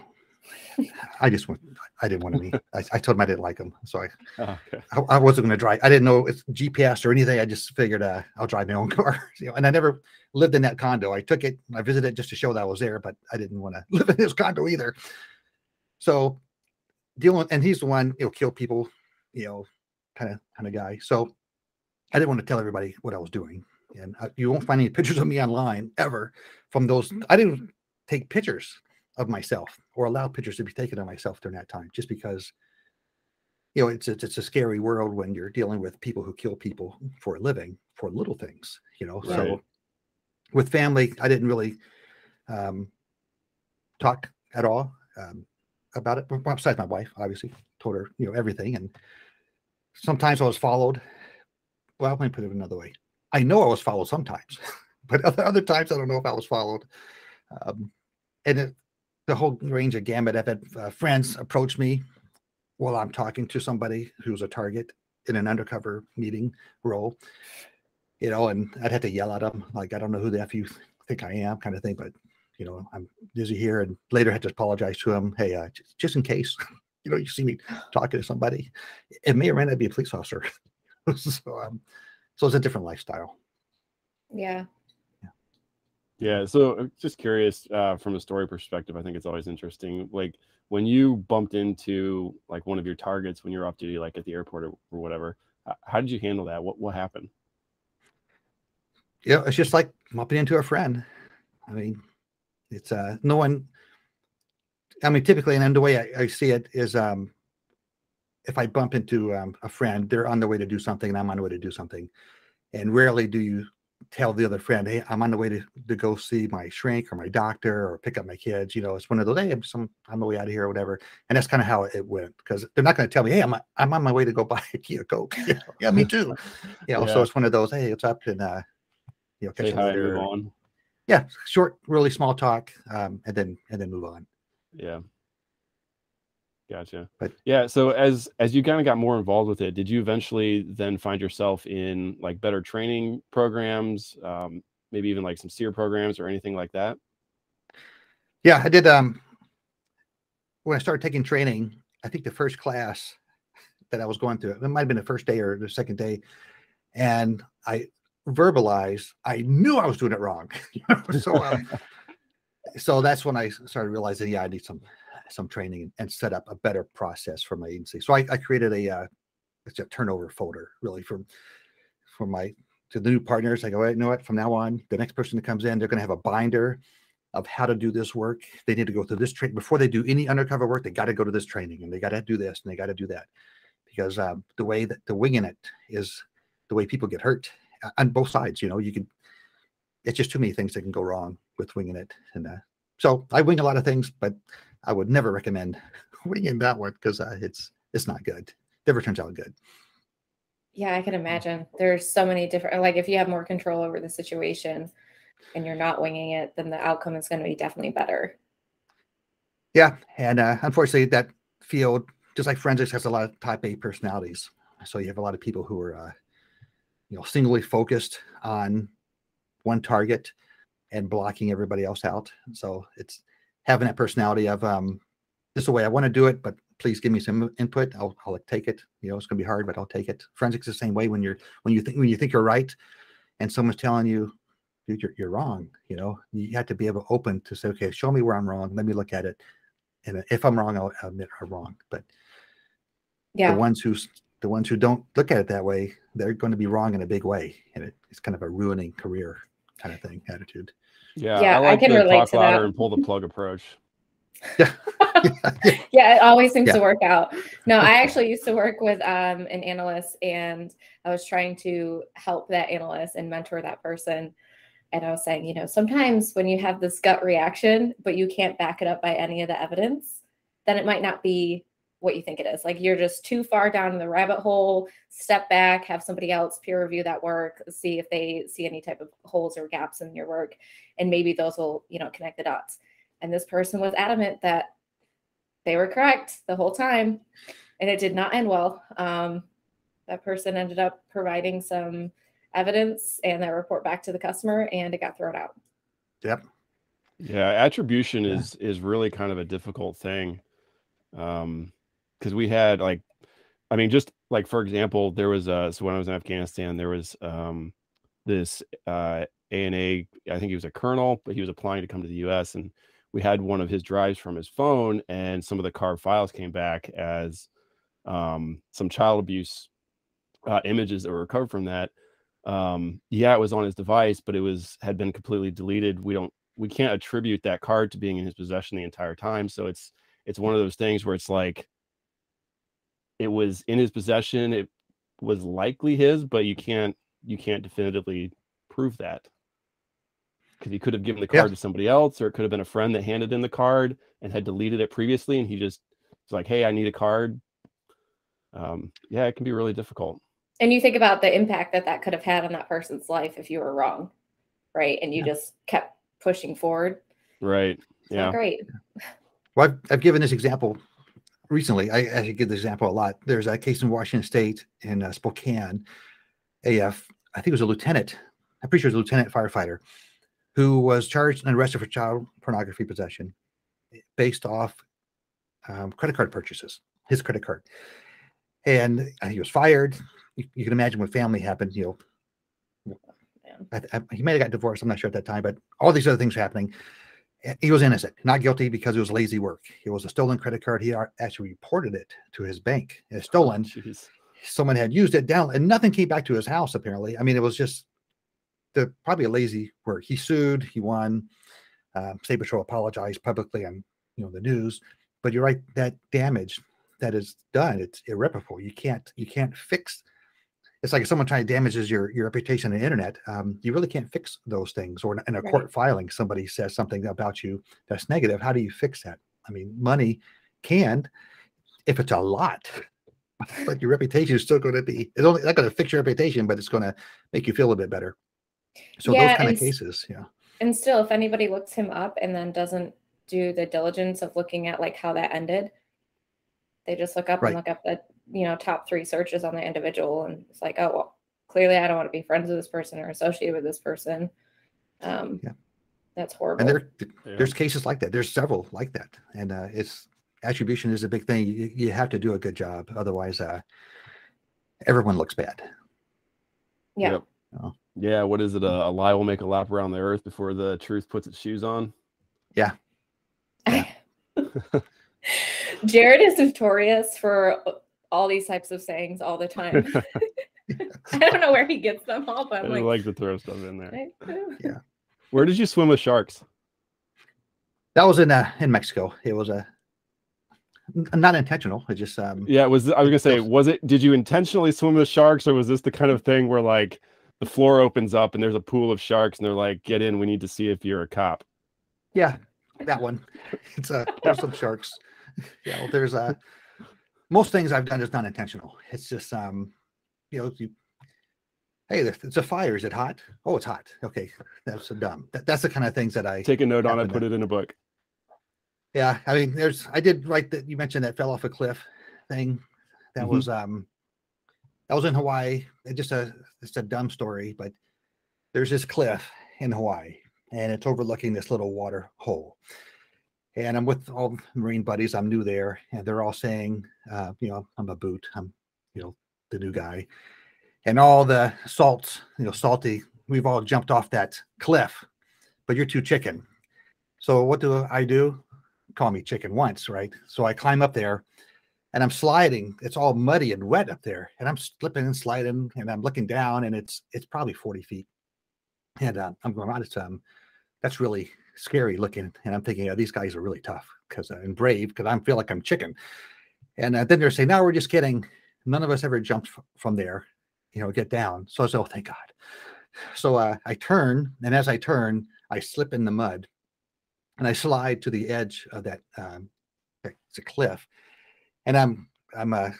I just went. I didn't want to be. I, I told him I didn't like him, so I, oh, okay. I, I, wasn't going to drive. I didn't know it's GPS or anything. I just figured uh, I'll drive my own car. You know, and I never lived in that condo. I took it. I visited just to show that I was there, but I didn't want to live in his condo either. So dealing, and he's the one you know kill people, you know, kind of kind of guy. So I didn't want to tell everybody what I was doing, and I, you won't find any pictures of me online ever from those. I didn't take pictures of myself or allow pictures to be taken of myself during that time just because you know it's, it's it's a scary world when you're dealing with people who kill people for a living for little things you know right. so with family i didn't really um talk at all um about it besides my wife obviously told her you know everything and sometimes I was followed. Well, let me put it another way. I know I was followed sometimes, but other, other times I don't know if I was followed. Um, and it, the whole range of gamut. I've had uh, friends approach me while I'm talking to somebody who's a target in an undercover meeting role, you know, and I'd have to yell at them like, I don't know who the F you think I am kind of thing, but you know, I'm busy here and later had to apologize to him. Hey, uh, just, just in case, you know, you see me talking to somebody, it may or may not be a police officer. so, um, so it's a different lifestyle. Yeah. Yeah. So just curious uh, from a story perspective, I think it's always interesting. Like when you bumped into like one of your targets when you're off duty, like at the airport or, or whatever, how did you handle that? What what happened? Yeah, it's just like bumping into a friend. I mean, it's uh no one. I mean, typically, and the way I, I see it is, um, if I bump into um, a friend, they're on the way to do something, and I'm on the way to do something, and rarely do you tell the other friend, "Hey, I'm on the way to, to go see my shrink or my doctor or pick up my kids." You know, it's one of those, "Hey, I'm some on the way out of here" or whatever. And that's kind of how it went because they're not going to tell me, "Hey, I'm I'm on my way to go buy a Kia Coke." You know, yeah, me too. You know, Yeah. so it's one of those, "Hey, what's up?" and uh, you know, catch you later. Yeah, short, really small talk, um, and then and then move on. Yeah. Gotcha. But- yeah, so as as you kind of got more involved with it, did you eventually then find yourself in like better training programs, um, maybe even like some SEER programs or anything like that? Yeah, I did. Um, when I started taking training, I think the first class that I was going through, it might have been the first day or the second day, and I verbalized I knew I was doing it wrong. so, um, so that's when I started realizing, yeah, I need some some training and set up a better process for my agency. So I, I created a uh, it's a turnover folder really for for my to the new partners. I go, "Hey, you know what? From now on, the next person that comes in, they're going to have a binder of how to do this work. They need to go through this training before they do any undercover work. They got to go to this training and they got to do this and they got to do that because um, the way that the winging it is the way people get hurt uh, on both sides. You know, you can. It's just too many things that can go wrong with winging it, and uh, so I wing a lot of things, but I would never recommend winging that one because uh, it's it's not good. Never turns out good. Yeah, I can imagine. There's so many different like if you have more control over the situation and you're not winging it, then the outcome is going to be definitely better. Yeah, and uh, unfortunately, that field, just like forensics, has a lot of type A personalities. So you have a lot of people who are, uh, you know, singly focused on one target and blocking everybody else out. So it's having that personality of, um, this is the way I want to do it, but please give me some input. I'll, I'll take it. You know, it's going to be hard, but I'll take it. Forensics is the same way when you're when you think when you think you're right, and someone's telling you, dude, you're, you're wrong. You know, you have to be able to open to say, okay, show me where I'm wrong. Let me look at it and if I'm wrong, I'll admit I'm wrong. But Yeah. the ones who the ones who don't look at it that way, they're going to be wrong in a big way, and it, it's kind of a ruining career kind of thing attitude. Yeah, Yeah, I I like can the relate talk to louder that. and pull the plug approach. Yeah, yeah, it always seems Yeah. to work out. No, I actually used to work with um, an analyst, and I was trying to help that analyst and mentor that person. And I was saying, you know, sometimes when you have this gut reaction, but you can't back it up by any of the evidence, then it might not be what you think it is. Like you're just too far down in the rabbit hole. Step back, have somebody else peer review that work, see if they see any type of holes or gaps in your work, and maybe those will, you know, connect the dots. And this person was adamant that they were correct the whole time and it did not end well um, that person ended up providing some evidence and that report back to the customer and it got thrown out yep. Yeah, attribution Yeah. is is really kind of a difficult thing. Um because we had like I mean just like for example, there was uh so when I was in Afghanistan, there was um this uh ANA, I think he was a colonel, but he was applying to come to the US and we had one of his drives from his phone and some of the carved files came back as um some child abuse uh, images that were recovered from that. Um yeah it was on his device but it was had been completely deleted. We don't we can't attribute that card to being in his possession the entire time. So it's it's one of those things where it's like it was in his possession it was likely his but you can't you can't definitively prove that because he could have given the Yeah. card to somebody else or it could have been a friend that handed in the card and had deleted it previously and he just was like hey i need a card um, yeah, it can be really difficult. And you think about the impact that that could have had on that person's life if you were wrong, right? And you Yeah. just kept pushing forward. Right. It's Yeah. great. Well, I've, I've given this example recently. I, I give this example a lot. There's a case in Washington State in uh, Spokane. A, uh, I think it was a lieutenant. I'm pretty sure it was a lieutenant firefighter who was charged and arrested for child pornography possession based off um, credit card purchases, his credit card. And he was fired. You, you can imagine when family happened, you know, I, I, he may have got divorced. I'm not sure at that time, but all these other things happening. He was innocent, not guilty because it was lazy work. It was a stolen credit card. He actually reported it to his bank as stolen. Jeez. Someone had used it down, and nothing came back to his house. Apparently, I mean, it was just the probably a lazy work. He sued. He won. Um, State Patrol apologized publicly on you know the news. But you're right. That damage that is done, it's irreparable. You can't you can't fix. It's like if someone trying to damages your your reputation on the internet. Um, you really can't fix those things. Or in- in a Right. court filing, somebody says something about you that's negative. How do you fix that? I mean, money can, if it's a lot, but your reputation is still going to be. It's only not going to fix your reputation, but it's going to make you feel a bit better. So Yeah, those kind of cases, yeah. And still, if anybody looks him up and then doesn't do the diligence of looking at like how that ended, they just look up Right. and look up the you know top three searches on the individual, and it's like, oh well, clearly I don't want to be friends with this person or associated with this person. Um, Yeah. that's horrible. And there, Yeah. there's cases like that. There's several like that, and uh, it's attribution is a big thing. You, you have to do a good job, otherwise, uh, everyone looks bad. yeah. Yep. Oh. Yeah. What is it? A, a lie will make a lap around the earth before the truth puts its shoes on. Yeah. Jared is notorious for all these types of sayings all the time. I don't know where he gets them all, but I I'm like, like to throw stuff in there. "Eh, Where did you swim with sharks? That was in uh, in Mexico. It was a n- not intentional. It just um, Yeah, was I was gonna say, was it? Did you intentionally swim with sharks, or was this the kind of thing where like the floor opens up and there's a pool of sharks and they're like, "Get in, we need to see if you're a cop." Yeah, that one. It's uh there's some sharks. Yeah, well, there's uh most things I've done is not intentional. It's just um, you know, you hey, it's a fire. Is it hot? Oh, it's hot. Okay, that's so dumb. That, that's the kind of things that I Take a note on Happened put it in a book. yeah. I mean, there's I did write that you mentioned that fell off a cliff thing. That Mhm. was um that was in Hawaii. It just a it's a dumb story, but there's this cliff in Hawaii and it's overlooking this little water hole. And I'm with all Marine buddies. I'm new there, and they're all saying, uh, you know, I'm a boot. I'm, you know, the new guy. And all the salts, you know, salty, we've all jumped off that cliff, but you're too chicken. So what do I do? Call me chicken once, right? So I climb up there and I'm sliding. It's all muddy and wet up there. And I'm slipping and sliding and I'm looking down and it's it's probably 40 feet. And uh, I'm going, wow, it's um that's really scary looking. And I'm thinking, oh, these guys are really tough because uh, and brave because I feel like I'm chicken. And uh, then they're saying, no, we're just kidding. None of us ever jumped f- from there, you know, get down. So I said, oh, thank God. So uh, I turn, and as I turn, I slip in the mud, and I slide to the edge of that. Um, it's a cliff, and I'm I'm uh,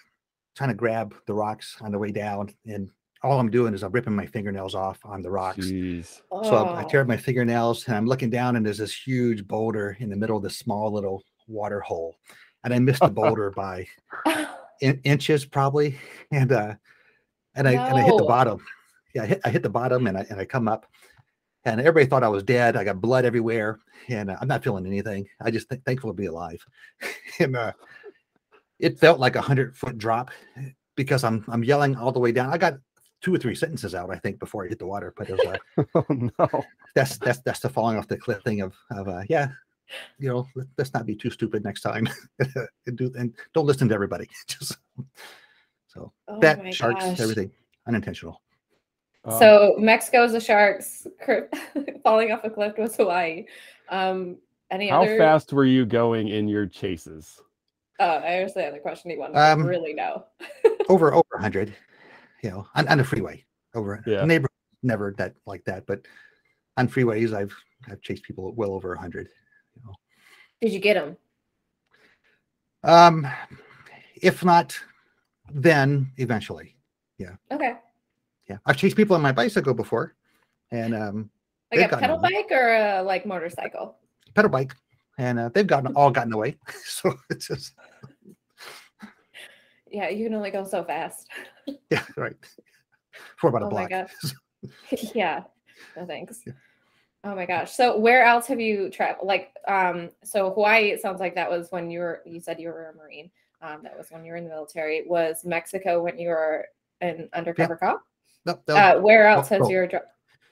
trying to grab the rocks on the way down, and all I'm doing is I'm ripping my fingernails off on the rocks. Jeez. So I, I Oh. tear up my fingernails and I'm looking down and there's this huge boulder in the middle of this small little water hole. And I missed the boulder by in, inches probably. And uh and I and I hit the bottom. Yeah, I hit, I hit the bottom and I and I come up and everybody thought I was dead. I got blood everywhere and uh, I'm not feeling anything. I just th- thankful to be alive. and uh it felt like a hundred foot drop because I'm I'm yelling all the way down. I got two or three sentences out, I think, before I hit the water. But it was uh, Oh no. that's that's that's the falling off the cliff thing of of uh, yeah, you know, let, let's not be too stupid next time, and do and don't listen to everybody. Just so Oh that sharks, gosh. everything unintentional. Um, So Mexico's the sharks. Falling off a cliff was Hawaii. Um, any how other? fast were you going in your chases? Oh, I understand the other question he wanted Um, to really know. Over over a hundred, you know, on, on the freeway. Over Yeah. neighbor never that like that, but on freeways, I've I've chased people well over a hundred. Did you get them? Um, if not then eventually, yeah. Okay. yeah. I've chased people on my bicycle before, and um, Like They've a pedal away. bike or a like motorcycle? pedal bike, and uh, they've gotten all gotten away. so it's just Yeah, you can only go so fast. yeah, right. For about a Oh my block. gosh. yeah. No thanks. Yeah. Oh my gosh. So where else have you traveled? Like, um, so Hawaii, it sounds like that was when you were, you said you were a Marine. Um, that was when you were in the military. Was Mexico when you were an undercover cop? No, no, Uh, where else both- has your, dr-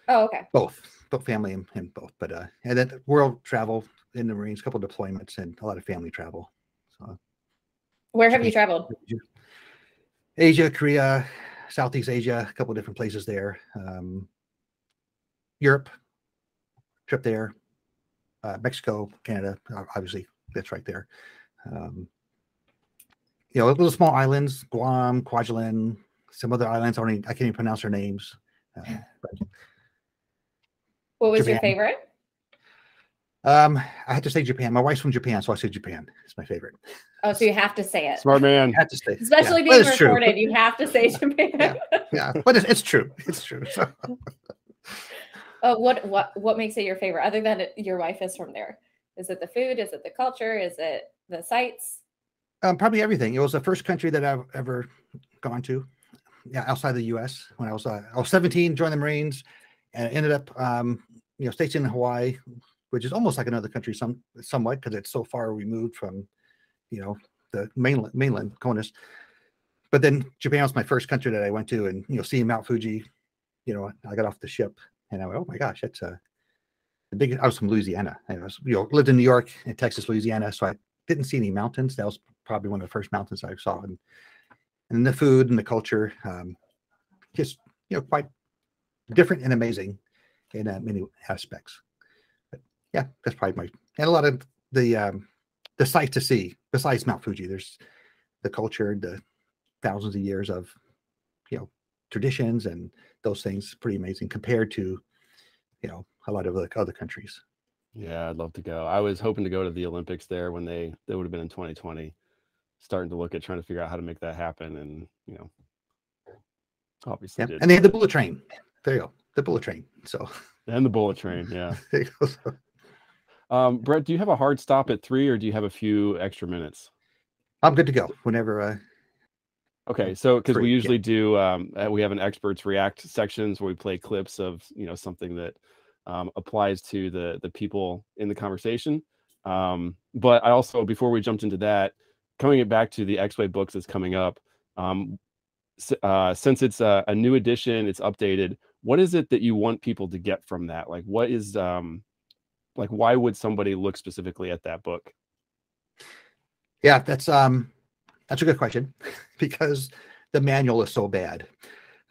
oh, okay. both, both family and, and both, but uh, and then world travel in the Marines, couple deployments, and a lot of family travel. So Where have you Japan. traveled? Asia, Korea, Southeast Asia, a couple different places there. Um, Europe, trip there. Uh, Mexico, Canada, obviously that's right there. Um, you know, little small islands, Guam, Kwajalein, some other islands. I I can't even pronounce their names. Uh, but What was your favorite? um, I had to say Japan. My wife's from Japan, so I said Japan. It's my favorite. Oh, so you have to say it. Smart man. I had to say, yeah. Especially But being it's true. recorded, you have to say Japan. Yeah. Yeah, but it's, it's true. It's true. So, Oh, what what what makes it your favorite other than it, your wife is from there? Is it the food? Is it the culture? Is it the sights? Um, probably everything. It was the first country that I've ever gone to, yeah, outside the U.S. When I was uh, I was 17, joined the Marines, and ended up, um, you know, stationed in Hawaii, which is almost like another country, some somewhat because it's so far removed from, you know, the mainland mainland CONUS. But then Japan was my first country that I went to, and you know, seeing Mount Fuji, you know, I got off the ship and I went, oh my gosh, that's a the big. I was from Louisiana. I was, you know, lived in New York and Texas, Louisiana, so I didn't see any mountains. That was probably one of the first mountains I saw, and and the food and the culture, um, just you know, quite different and amazing in uh, many aspects. But yeah, that's probably my and a lot of the um, the sight to see besides Mount Fuji. There's the culture, the thousands of years of you know traditions and those things. Pretty amazing compared to you know a lot of other other countries. Yeah, I'd love to go. I was hoping to go to the Olympics there when they they would have been in 2020. Starting to look at trying to figure out how to make that happen, and you know, obviously Yeah, did. and they had the bullet train. There you go, the bullet train. So and the bullet train. Yeah. there you go. So, Um, Brett, do you have a hard stop at three, or do you have a few extra minutes? I'm good to go whenever. Uh, Okay, so because we Three, yeah. usually do, um, uh, we have an experts react sections where we play clips of you know something that um, applies to the the people in the conversation. Um, but I also, before we jumped into that, coming it back to the X-Way books that's coming up, um, uh, since it's a, a new edition, it's updated. What is it that you want people to get from that? Like, what is um, like, why would somebody look specifically at that book? Yeah, that's um that's a good question because the manual is so bad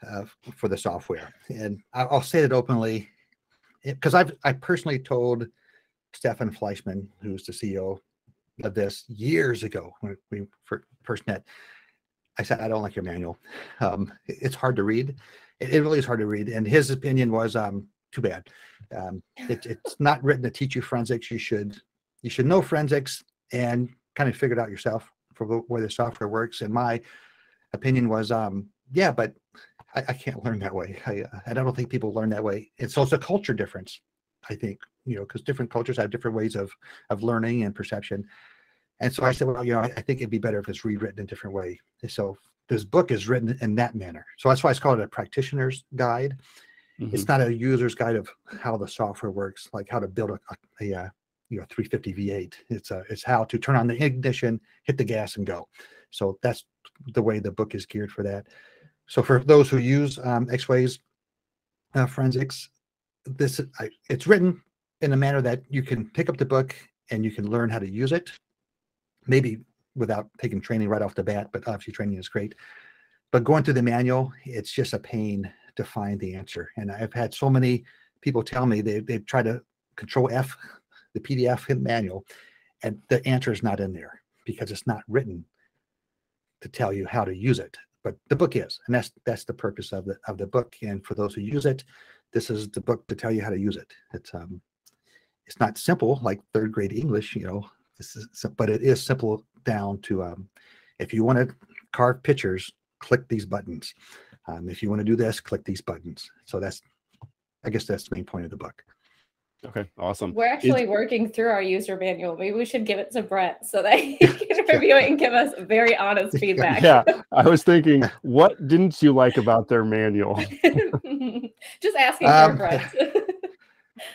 uh, for the software, and I'll say it openly because I've I personally told Stefan Fleischmann, who's the CEO of this years ago when we first met. I said I don't like your manual. Um, it's hard to read. It really is hard to read, and his opinion was um too bad. Um, it, it's not written to teach you forensics. You should you should know forensics and kind of figure it out yourself for the way the software works. And my opinion was, um, yeah, but I, I can't learn that way. I, uh, I don't think people learn that way. And so it's a culture difference, I think, you know, because different cultures have different ways of of learning and perception. And so I said, well, you know, I, I think it'd be better if it's rewritten in a different way. And so this book is written in that manner. So that's why it's called a practitioner's guide. It's not a user's guide of how the software works, like how to build a, a, a you know 350 V8. It's a it's how to turn on the ignition, hit the gas, and go. So that's the way the book is geared for that. So for those who use um, X-Ways uh, forensics, this I, it's written in a manner that you can pick up the book and you can learn how to use it. Maybe without taking training right off the bat, but obviously training is great. But going through the manual, it's just a pain to find the answer. And I've had so many people tell me they they've tried to control F the PDF manual, and the answer is not in there because it's not written to tell you how to use it. But the book is, and that's that's the purpose of the of the book. And for those who use it, this is the book to tell you how to use it. It's um, it's not simple like third grade English, you know. This is, but it is simple down to um, if you want to carve pictures, click these buttons. Um, if you want to do this, click these buttons. So that's, I guess that's the main point of the book. Okay, awesome. We're actually working through our user manual. Maybe we should give it to Brett so that he can review it and give us very honest feedback. Yeah, I was thinking, what didn't you like about their manual? Just asking Um, for Brett.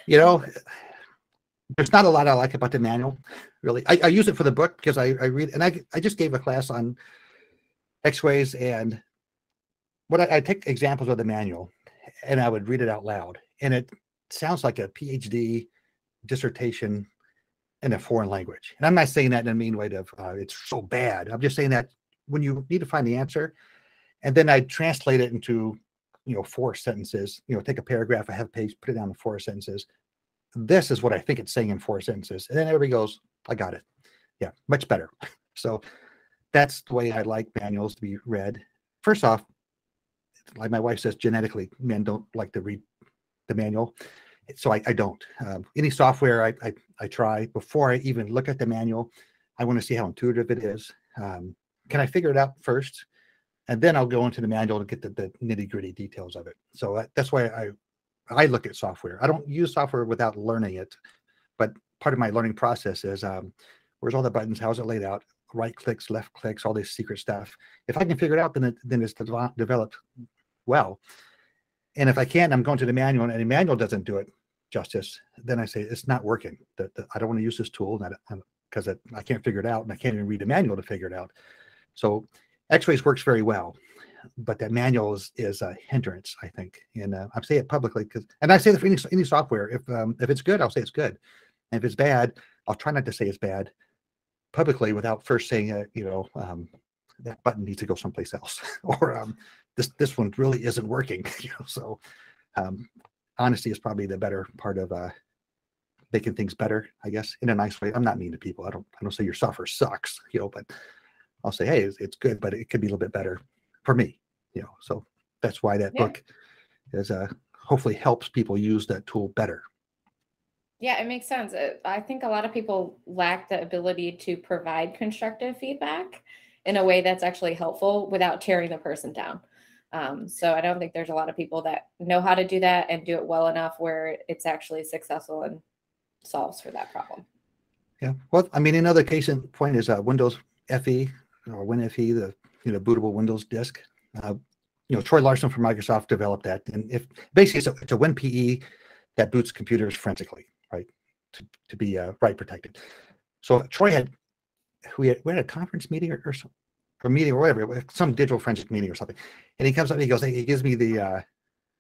You know, there's not a lot I like about the manual, really. I, I use it for the book because I, I read, and I, I just gave a class on X-Ways and what I, I take examples of the manual and I would read it out loud. And it sounds like a PhD dissertation in a foreign language. And I'm not saying that in a mean way of uh, it's so bad. I'm just saying that when you need to find the answer, and then I translate it into, you know, four sentences, you know, take a paragraph, I have a page, put it down in four sentences. This is what I think it's saying in four sentences. And then everybody goes, I got it. Yeah, much better. So that's the way I like manuals to be read. First off, like my wife says, genetically, men don't like to read the manual. So I, I don't. Um, any software I, I, I try before I even look at the manual, I want to see how intuitive it is. Um, can I figure it out first? And then I'll go into the manual to get the, the nitty gritty details of it. So that, that's why I I look at software. I don't use software without learning it, but part of my learning process is um, where's all the buttons? How's it laid out? Right clicks, left clicks, all this secret stuff. If I can figure it out, then it, then it's devel- developed well. And if I can't, I'm going to the manual, and the manual doesn't do it justice. Then I say it's not working. That I don't want to use this tool, because I, I can't figure it out, and I can't even read the manual to figure it out. So X-Ways works very well, but that manual is, is a hindrance, I think. And uh, I say it publicly because, and I say that for any, any software, if um, if it's good, I'll say it's good. And if it's bad, I'll try not to say it's bad publicly without first saying, uh, you know, um, that button needs to go someplace else, or um, this this one really isn't working. You know, so um, honesty is probably the better part of uh, making things better, I guess, in a nice way. I'm not mean to people. I don't I don't say your software sucks, you know, but I'll say, hey, it's, it's good, but it could be a little bit better for me, you know. So that's why that Yeah. book is uh hopefully helps people use that tool better. Yeah, it makes sense. I think a lot of people lack the ability to provide constructive feedback in a way that's actually helpful without tearing the person down. Um, so I don't think there's a lot of people that know how to do that and do it well enough where it's actually successful and solves for that problem. Yeah. Well, I mean, another case in point is uh, Windows FE or WinFE, the you know bootable Windows disk. Uh, you know, Troy Larson from Microsoft developed that, and if basically it's a, it's a WinPE that boots computers forensically, right, to, to be uh, write protected. So Troy had we had we had a conference meeting or, or some or meeting or whatever, some digital forensic meeting or something, and he comes up and he goes, he gives me the uh,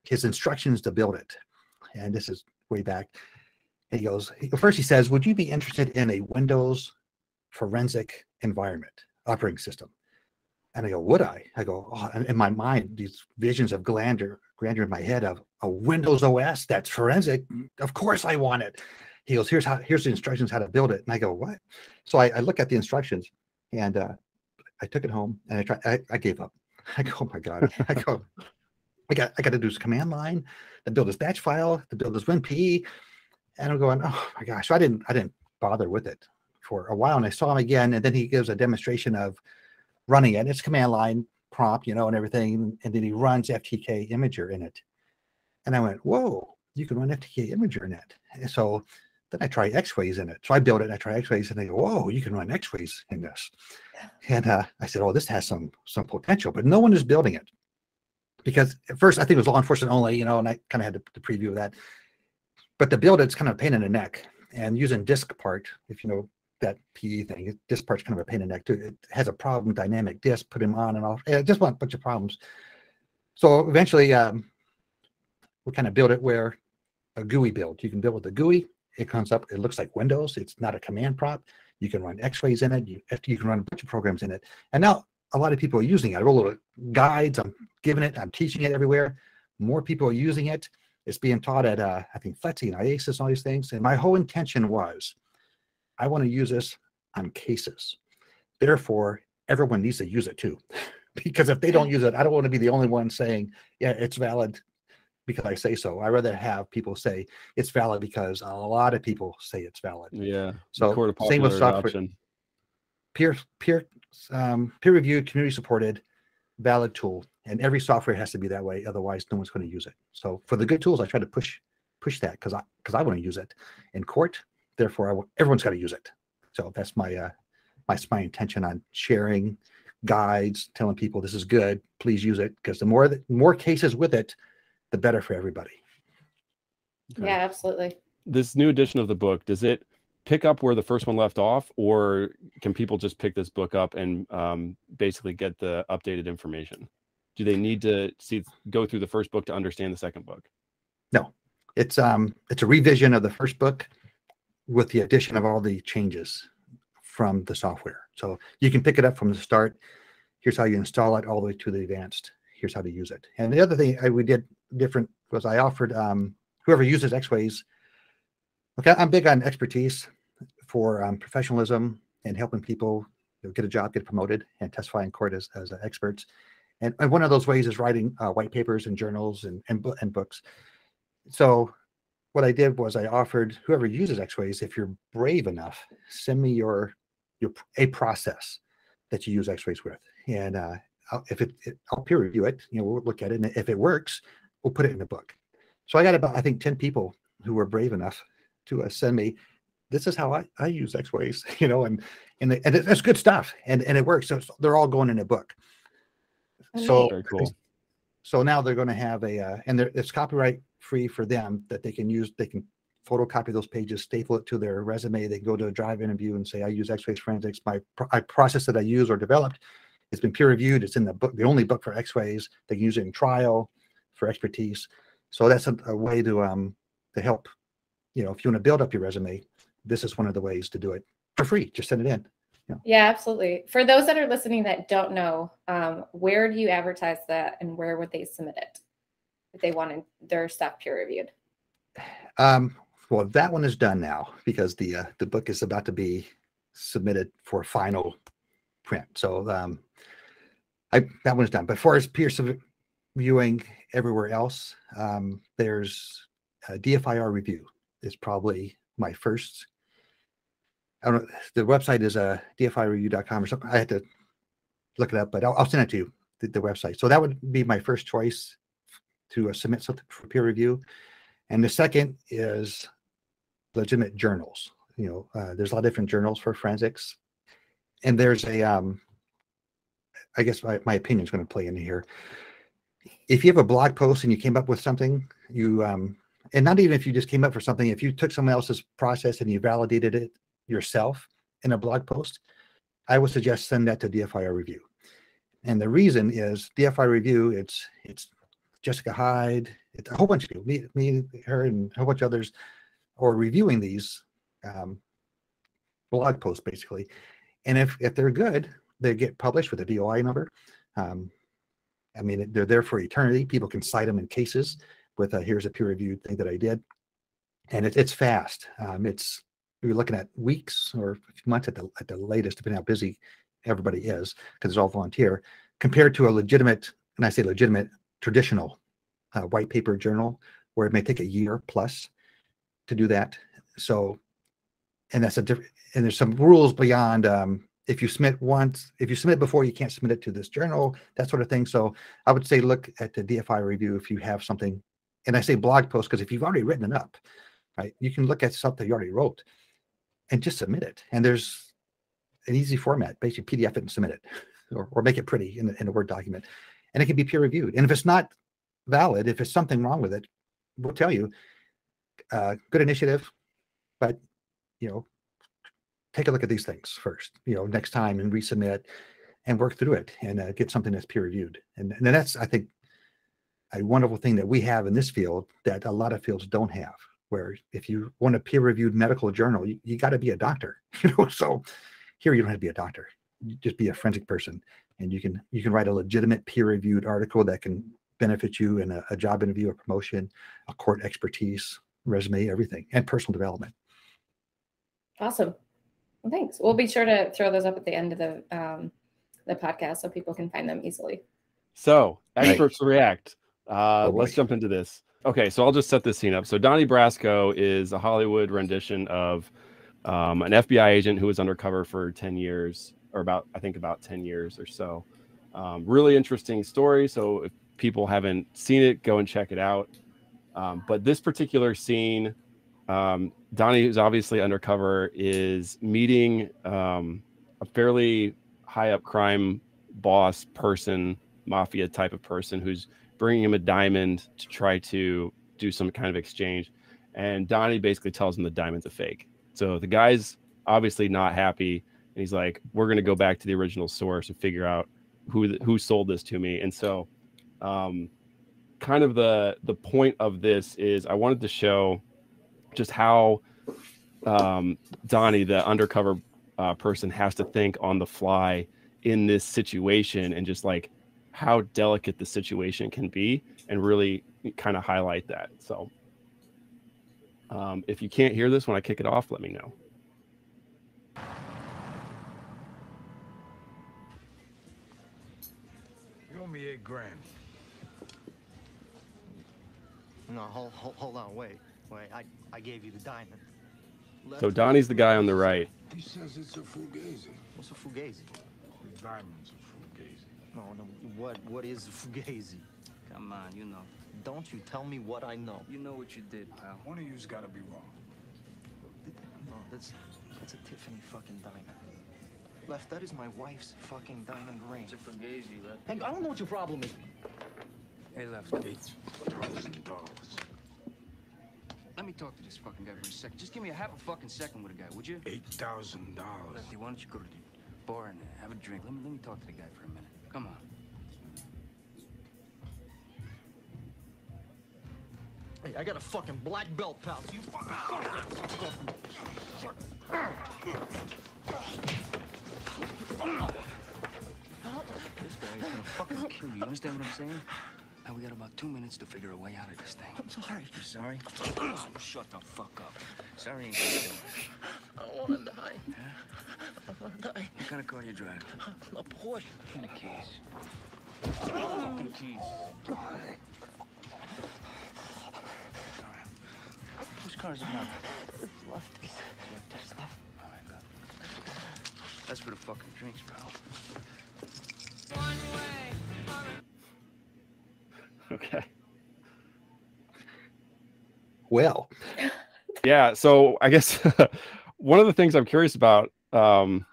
his instructions to build it, and this is way back. And he goes, first he says, would you be interested in a Windows forensic environment operating system? And I go, would I? I go, oh, in my mind, these visions of grandeur, grandeur in my head of a Windows OS that's forensic. Of course I want it. He goes, here's how, here's the instructions how to build it. And I go, what? So I, I look at the instructions and uh, I took it home and I tried, I, I gave up. I go, oh my God. I go, I got, I got to do this command line, to build this batch file, to build this WinPE. And I'm going, oh my gosh. So I didn't, I didn't bother with it for a while. And I saw him again, and then he gives a demonstration of running it. It's command line prompt, you know, and everything. And then he runs FTK Imager in it. And I went, whoa, you can run FTK Imager in it. And so then I try X-Ways in it. So I build it and I try X-Ways and they go, whoa, you can run X-Ways in this. And uh, I said, oh, this has some some potential, but no one is building it. Because at first I think it was law enforcement only, you know, and I kind of had the, the preview of that. But to build it's kind of a pain in the neck. And using DiskPart, if you know that PE thing, DiskPart's kind of a pain in the neck too. It has a problem, dynamic disk, put them on and off. It just one bunch of problems. So eventually um, we kind of build it where a GUI build. You can build with the GUI. It comes up, it looks like Windows. It's not a command prompt. You can run X-Ways in it. You, you can run a bunch of programs in it. And now a lot of people are using it. I wrote little guides. I'm giving it. I'm teaching it everywhere. More people are using it. It's being taught at, uh, I think, FLETC and IACIS and all these things. And my whole intention was, I want to use this on cases. Therefore, everyone needs to use it too. because if they don't use it, I don't want to be the only one saying, yeah, it's valid because I say so. I rather have people say it's valid because a lot of people say it's valid. Yeah. So same with software adoption. peer peer um, peer-reviewed, community-supported, valid tool, and every software has to be that way. Otherwise, no one's going to use it. So for the good tools, I try to push push that because I because I want to use it in court. Therefore, I, w- everyone's got to use it. So that's my uh, my my intention on sharing guides, telling people this is good. Please use it because the more the more cases with it, the better for everybody. Okay. Yeah, absolutely. This new edition of the book does it pick up where the first one left off, or can people just pick this book up and um, basically get the updated information? Do they need to see go through the first book to understand the second book? No, it's um it's a revision of the first book with the addition of all the changes from the software. So you can pick it up from the start. Here's how you install it all the way to the advanced. Here's how to use it. And the other thing I, we did different was I offered um, whoever uses X-Ways. Okay, I'm big on expertise for um, professionalism and helping people you know, get a job, get promoted, and testify in court as, as uh, experts. And, and one of those ways is writing uh, white papers and journals and, and, and books. So what I did was I offered whoever uses X-Ways, if you're brave enough, send me your your a process that you use X-Ways with, and uh, I'll, if it, it, I'll peer review it. You know, we'll look at it, and if it works, we'll put it in a book. So I got about I think ten people who were brave enough to uh, send me. This is how I, I use X-Ways, you know, and and, the, and it- that's good stuff, and and it works. So it's- they're all going in a book. So Very cool. so now they're going to have a, uh, and it's copyright free for them that they can use, they can photocopy those pages, staple it to their resume. They can go to a drive interview and say, I use X-Ways Forensics. My pro- I process that I use or developed, it's been peer reviewed. It's in the book, the only book for X-Ways. They can use it in trial for expertise. So that's a, a way to, um, to help, you know, if you want to build up your resume, this is one of the ways to do it for free. Just send it in. Yeah, absolutely. For those that are listening that don't know, um, where do you advertise that and where would they submit it if they wanted their stuff peer reviewed? Um, well, that one is done now because the uh, the book is about to be submitted for final print. So um, I that one's done. But as far as peer viewing everywhere else, um, there's a DFIR review is probably my first. I don't know. The website is a uh, dfireview.com or something. I had to look it up, but I'll, I'll send it to you the, the website. So that would be my first choice to uh, submit something for peer review. And the second is legitimate journals. You know, uh, there's a lot of different journals for forensics, and there's a, um, I guess my, my opinion is going to play into here. If you have a blog post and you came up with something, you, um, and not even if you just came up for something, if you took someone else's process and you validated it yourself in a blog post, I would suggest send that to DFIR review. And the reason is DFIR review. It's it's Jessica Hyde, it's a whole bunch of people, me, me, her, and a whole bunch of others, are reviewing these um, blog posts basically. And if if they're good, they get published with a DOI number. Um, I mean, they're there for eternity. People can cite them in cases with a, here's a peer reviewed thing that I did, and it, it's fast. Um, it's you're looking at weeks or months at the at the latest, depending how busy everybody is, because it's all volunteer, compared to a legitimate, and I say legitimate, traditional uh, white paper journal where it may take a year plus to do that. So, and that's a different, and there's some rules beyond, um, if you submit once, if you submit before, you can't submit it to this journal, that sort of thing. So I would say, look at the DFIR review if you have something, and I say blog post, because if you've already written it up, right, you can look at something you already wrote and just submit it. And there's an easy format, basically PDF it and submit it, or, or make it pretty in, in a Word document. And it can be peer reviewed. And if it's not valid, if there's something wrong with it, we'll tell you, uh, good initiative, but, you know, take a look at these things first, you know, next time and resubmit and work through it and uh, get something that's peer reviewed. And, and that's, I think, a wonderful thing that we have in this field that a lot of fields don't have. Where if you want a peer reviewed medical journal, you, you got to be a doctor, you know. So here you don't have to be a doctor; you just be a forensic person, and you can you can write a legitimate peer reviewed article that can benefit you in a, a job interview, a promotion, a court expertise, resume, everything, and personal development. Awesome. Well, thanks. We'll be sure to throw those up at the end of the um, the podcast so people can find them easily. So, Right. experts react. Uh, Oh, let's jump into this. Okay, so I'll just set this scene up. So, Donnie Brasco is a Hollywood rendition of um, an FBI agent who was undercover for 10 years. or about I think about 10 years or so. Um, really interesting story. So if people haven't seen it, go and check it out. Um, but this particular scene, um, Donnie, who's obviously undercover, is meeting um, a fairly high up crime boss person, mafia type of person, who's bringing him a diamond to try to do some kind of exchange. And Donnie basically tells him the diamond's a fake. So the guy's obviously not happy. And he's like, we're going to go back to the original source and figure out who who sold this to me. And so, um, kind of the the point of this is I wanted to show just how um, Donnie, the undercover uh, person, has to think on the fly in this situation and just like how delicate the situation can be and really kind of highlight that. So, um, if you can't hear this when I kick it off, let me know. You owe me eight grand. No, hold, hold, hold on, wait, wait. I, I gave you the diamond. Left So Donnie's the guy on the right. He says it's a fugazi. What's a fugazi? The diamond's a fugazi. No, no. What, what is a fugazi? Come on, you know. Don't you tell me what I know. You know what you did, pal. One of you's gotta be wrong. No, that's, that's a Tiffany fucking diamond. Left, that is my wife's fucking diamond ring. It's a fugazi, Left. Hey, I don't know what your problem is. Hey, Left. Eight thousand dollars. Let me talk to this fucking guy for a second. Just give me a half a fucking second with a guy, would you? Eight thousand dollars. Lefty, why don't you go to the bar and have a drink? Let me let me talk to the guy for a minute. Come on. Hey, I got a fucking black belt, pal. You This guy's gonna fucking kill you. You understand what I'm saying? Now we got about two minutes to figure a way out of this thing. I'm sorry. You sorry? Oh, shut the fuck up. Sorry ain't gonna do it. I don't want to die. Huh? I want to die. What kind of car you driving? A Porsche. Give me the keys. Fucking keys. All right. Whose car is it now? Lefty's. Lefty's left. All right, good. That's for the fucking drinks, pal. Okay. Well, yeah so i guess one of the things i'm curious about um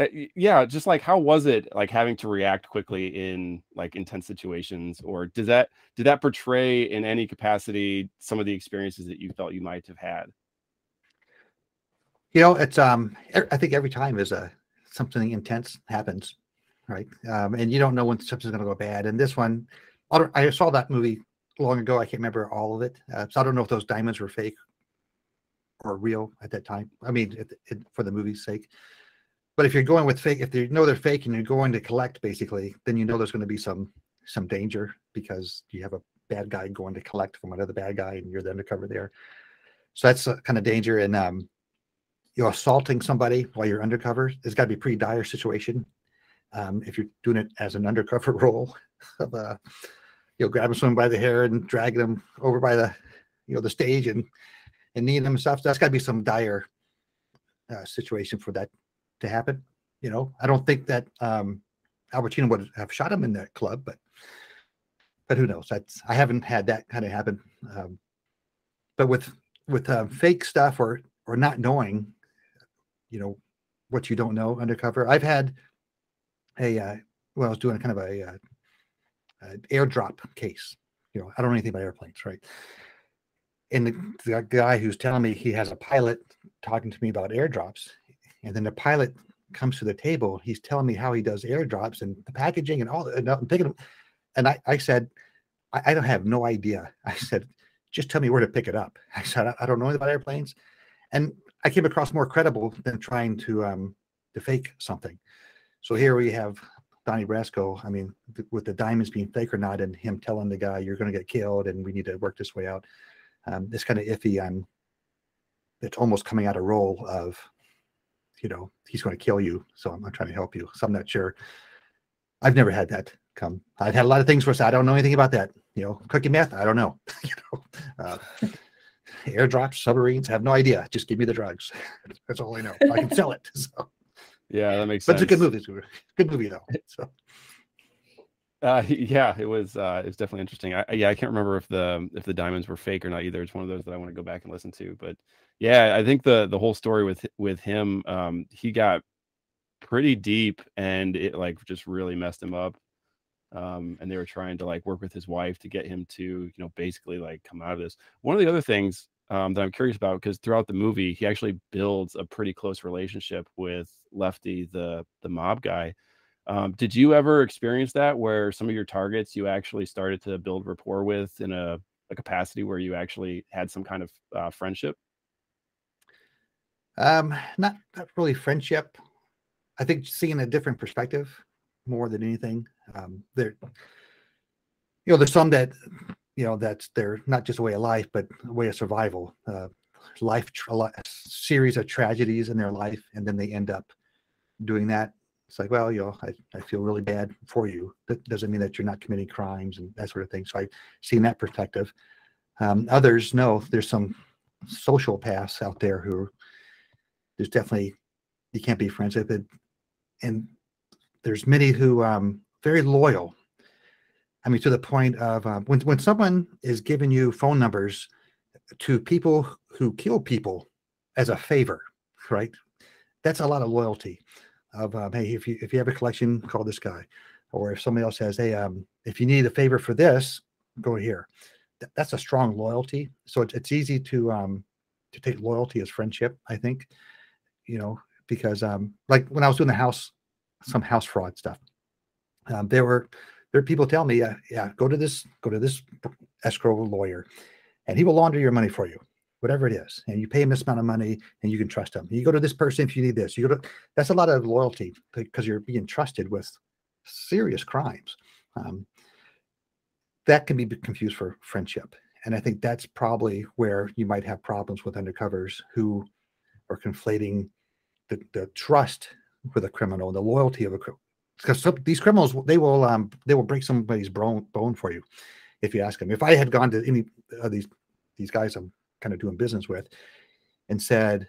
uh, yeah just like how was it like having to react quickly in like intense situations or does that did that portray in any capacity some of the experiences that you felt you might have had you know, it's um, I think every time is a something intense happens, right? Um, and you don't know when something's going to go bad. And this one, I, don't, I saw that movie long ago. I can't remember all of it, uh, so I don't know if those diamonds were fake or real at that time. I mean, it, it, for the movie's sake. But if you're going with fake, if you know they're fake and you're going to collect, basically, then you know there's going to be some some danger because you have a bad guy going to collect from another bad guy, and you're the undercover there. So that's a kind of danger. And um, you're assaulting somebody while you're undercover, it's got to be a pretty dire situation. Um, if you're doing it as an undercover role, of uh, you know, grabbing someone by the hair and dragging them over by the, you know, the stage and and kneeing them and stuff, that's got to be some dire uh, situation for that to happen. You know, I don't think that um, Al Pacino would have shot him in that club, but but who knows? That's I haven't had that kind of happen. Um, but with with uh, fake stuff or or not knowing, you know, what you don't know undercover. I've had a uh, well, I was doing kind of a, uh uh airdrop case. You know, I don't know anything about airplanes, right? And the, the guy who's telling me he has a pilot talking to me about airdrops, and then the pilot comes to the table. He's telling me how he does airdrops and the packaging and all. And I'm thinking, and I, I said, I, I don't have no idea. I said, just tell me where to pick it up. I said, I, I don't know anything about airplanes, and I came across more credible than trying to um to fake something. So here we have Donnie Brasco. I mean, th- with the diamonds being fake or not, and him telling the guy you're going to get killed, and we need to work this way out. Um, it's kind of iffy. I'm. It's almost coming out of role of, you know, he's going to kill you. So I'm not trying to help you. So I'm not sure. I've never had that come. I've had a lot of things where I don't know anything about that. You know, cookie meth. I don't know. you know, uh, airdrops, submarines. Have no idea. Just give me the drugs. That's all I know. I can sell it. So. Yeah, that makes But sense. it's a good movie. It's a good movie though. So Uh, yeah, it was. Uh, it was definitely interesting. I, I- yeah, I can't remember if the if the diamonds were fake or not either. It's one of those that I want to go back and listen to. But yeah, I think the the whole story with with him, um, he got pretty deep, and it like just really messed him up. Um, and they were trying to like work with his wife to get him to, you know, basically like come out of this. One of the other things um, that I'm curious about, because throughout the movie, he actually builds a pretty close relationship with Lefty, the the mob guy. Um, did you ever experience that where some of your targets you actually started to build rapport with in a, a capacity where you actually had some kind of uh, friendship? um, not not really friendship. I think seeing a different perspective more than anything. Um, there, you know, there's some that you know that's they're not just a way of life, but a way of survival. Uh, life, tra- a series of tragedies in their life, and then they end up doing that. It's like, well, you know, I, I feel really bad for you. That doesn't mean that you're not committing crimes and that sort of thing. So I've seen that perspective. Um, others, no, there's some social paths out there who there's definitely you can't be friends with it, and there's many who um very loyal. I mean, to the point of um, when when someone is giving you phone numbers to people who kill people as a favor, right? That's a lot of loyalty. Of um, hey, if you if you have a collection, call this guy, or if somebody else says, hey, um, if you need a favor for this, go here. Th- that's a strong loyalty. So it's, it's easy to um to take loyalty as friendship. I think, you know, because um like when I was doing the house some house fraud stuff. Um, there were there are people tell me, uh, yeah, go to this go to this escrow lawyer, and he will launder your money for you, whatever it is, and you pay him this amount of money, and you can trust him. You go to this person if you need this. You go to that's a lot of loyalty because you're being trusted with serious crimes. Um, that can be confused for friendship, and I think that's probably where you might have problems with undercovers who are conflating the, the trust with a criminal, and the loyalty of a criminal. Because these criminals, they will um they will break somebody's bone bone for you if you ask them. If I had gone to any of these these guys I'm kind of doing business with and said,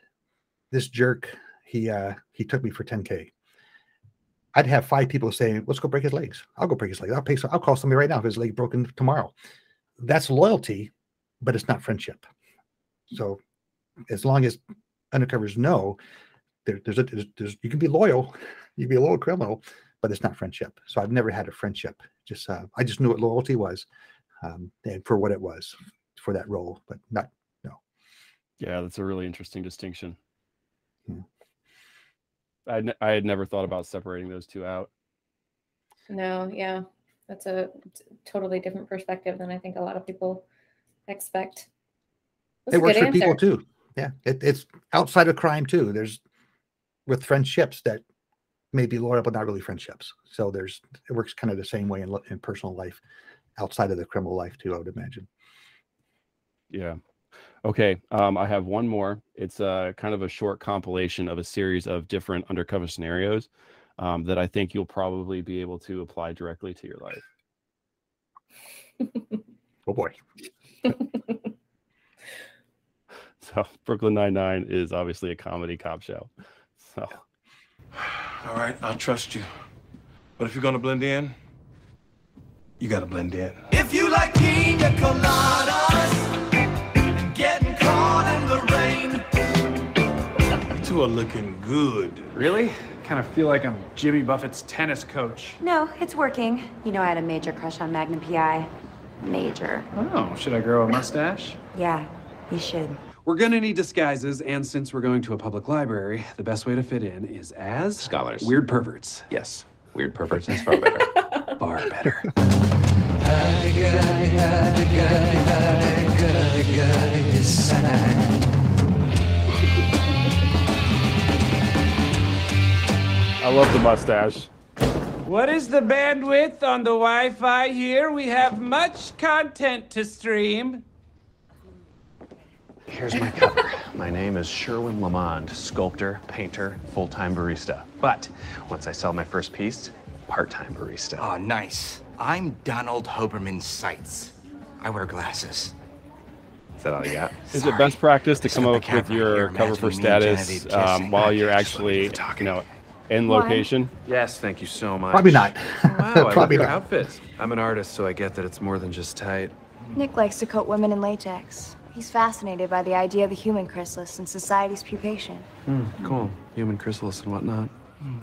"This jerk, he uh he took me for 10k," I'd have five people saying, "Let's go break his legs. I'll go break his legs. I'll pay. Some, I'll call somebody right now if his leg broken tomorrow." That's loyalty, but it's not friendship. So, as long as undercovers know there, there's a there's, there's you can be loyal, you can be a loyal criminal, but it's not friendship. So I've never had a friendship. Just uh, I just knew what loyalty was, um, and for what it was for that role, but not no. Yeah, that's a really interesting distinction. Hmm. I n- I had never thought about separating those two out. No, yeah, that's a totally different perspective than I think a lot of people expect. That's it works good for people too. Yeah, it, it's outside of crime too. There's with friendships that may be loyal, but not really friendships. So there's it works kind of the same way in, in personal life, outside of the criminal life too. I would imagine. Yeah. Okay. Um, I have one more. It's a kind of a short compilation of a series of different undercover scenarios um, that I think you'll probably be able to apply directly to your life. Oh boy. So Brooklyn Nine Nine is obviously a comedy cop show. So All right, I'll trust you. But if you're gonna blend in, you gotta blend in. If you like pina coladas and getting caught in the rain, You two are looking good. Really? Kind of feel like I'm Jimmy Buffett's tennis coach. No, it's working. You know, I had a major crush on Magnum PI. Major. Oh, should I grow a mustache? Yeah, you should. We're gonna need disguises, and since we're going to a public library, the best way to fit in is as Scholars. weird perverts. Yes. Weird perverts is far better. Far better. I love the mustache. What is the bandwidth on the Wi Fi here? We have much content to stream. Here's my cover. My name is Sherwin Lamond, sculptor, painter, full time barista. But once I sell my first piece, part time barista. Oh, nice. I'm Donald Hoberman Seitz. I wear glasses. Is that all you got? Is it best practice to come set up with your cover for imagining me and status um, while you're Just what are you actually, you talking know, in Why? location? Yes, thank you so much. Probably not. Wow, Probably not. outfits. I'm an artist, so I get that it's more than just tight. Nick likes to coat women in latex. He's fascinated by the idea of the human chrysalis and society's pupation. Hmm, cool. Human chrysalis and whatnot. Mm,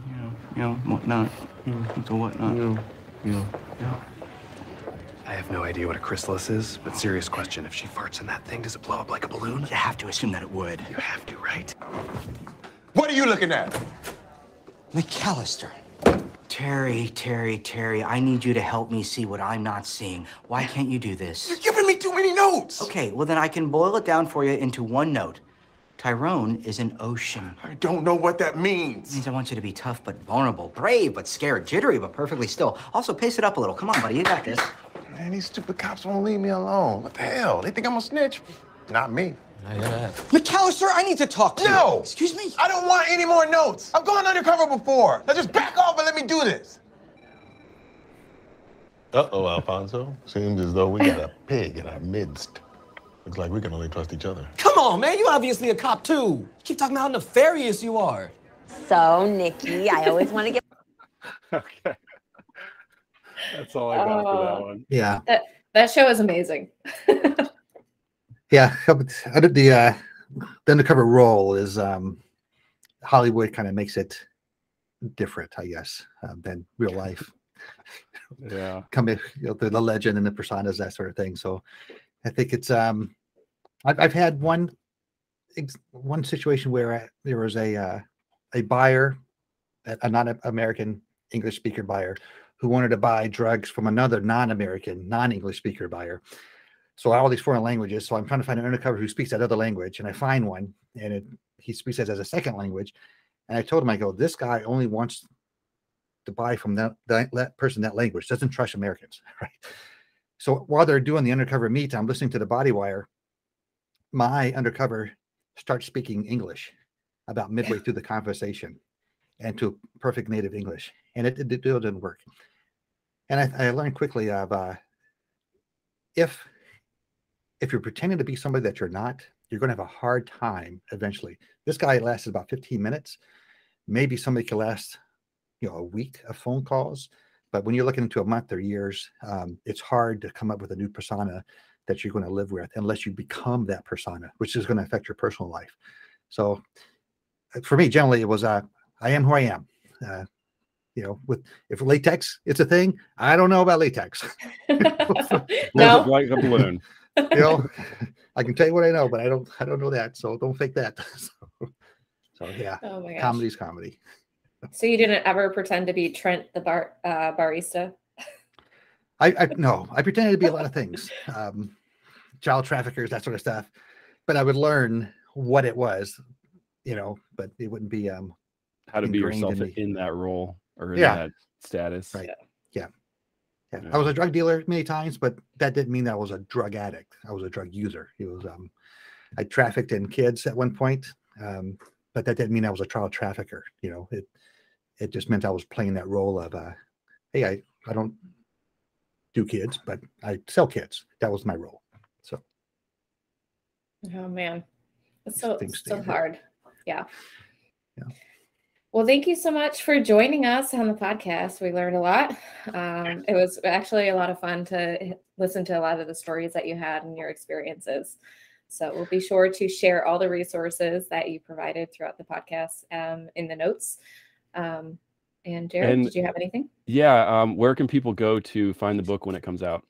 You know, whatnot. Mm, So whatnot. You know, you know, yeah. I have no idea what a chrysalis is, but serious question. If she farts in that thing, does it blow up like a balloon? You have to assume that it would. You have to, right? What are you looking at? McAllister. Terry, Terry, Terry, I need you to help me see what I'm not seeing. Why can't you do this? You're giving me too many notes. Okay, well then I can boil it down for you into one note. Tyrone is an ocean. I don't know what that means. It means. means I want you to be tough but vulnerable, brave but scared, jittery but perfectly still. Also, pace it up a little. Come on, buddy, you got this. Man, these stupid cops won't leave me alone. What the hell? They think I'm a snitch? Not me. McAllister, I need to talk to you. No! Excuse me? I don't want any more notes. I've gone undercover before. Now just back off and let me do this. Uh-oh, Alfonso. Seems as though we got a pig in our midst. Looks like we can only trust each other. Come on, man. You obviously a cop too. Keep talking about how nefarious you are. So, Nikki, I always want to get Okay. That's all I got for that Oh. one. Yeah. That that show is amazing. Yeah. I did the uh the undercover role is um Hollywood kind of makes it different, I guess, uh, than real life. Yeah. Coming, you know, the, the legend and the personas, that sort of thing. So I think it's um I've I've had one one situation where I, there was a uh, a buyer, a a non-American English speaker buyer, who wanted to buy drugs from another non-American, non-English speaker buyer. So all these foreign languages. So I'm trying to find an undercover who speaks that other language, and I find one, and it, he speaks it as a second language. And I told him, I go, this guy only wants to buy from that, that, that person that language, doesn't trust Americans, right? So while they're doing the undercover meet, I'm listening to the body wire. My undercover starts speaking English about midway through the conversation and to perfect native English. And it, it, it didn't work. And I, I learned quickly of uh, if if you're pretending to be somebody that you're not, you're going to have a hard time eventually. This guy lasted about 15 minutes. Maybe somebody could last, you know, a week of phone calls. But when you're looking into a month or years, um, it's hard to come up with a new persona that you're going to live with unless you become that persona, which is going to affect your personal life. So uh, for me, generally, it was uh, I am who I am. Uh, you know, with if latex it's a thing, I don't know about latex. No. like a balloon. you know, I can tell you what I know, but I don't I don't know that. So don't fake that. so, so yeah, Oh my gosh. comedy's comedy. So you didn't ever pretend to be Trent the bar uh, barista? I, I no, I pretended to be a lot of things, um, child traffickers, that sort of stuff. But I would learn what it was, you know. But it wouldn't be um How to be yourself in in, that role or in Yeah. that status. Right. Yeah. Yeah. Yeah. I was a drug dealer many times, but that didn't mean that I was a drug addict. I was a drug user. It was um I trafficked in kids at one point. Um, but that didn't mean I was a child trafficker. You know, it it just meant I was playing that role of uh hey, I, I don't do kids, but I sell kids. That was my role. So Oh man, it's so so hard. Yeah. Yeah. Well, thank you so much for joining us on the podcast. We learned a lot. Um, it was actually a lot of fun to listen to a lot of the stories that you had and your experiences. So we'll be sure to share all the resources that you provided throughout the podcast um, in the notes. Um, and Jared, And- did you have anything? Yeah. Um, where can people go to find the book when it comes out?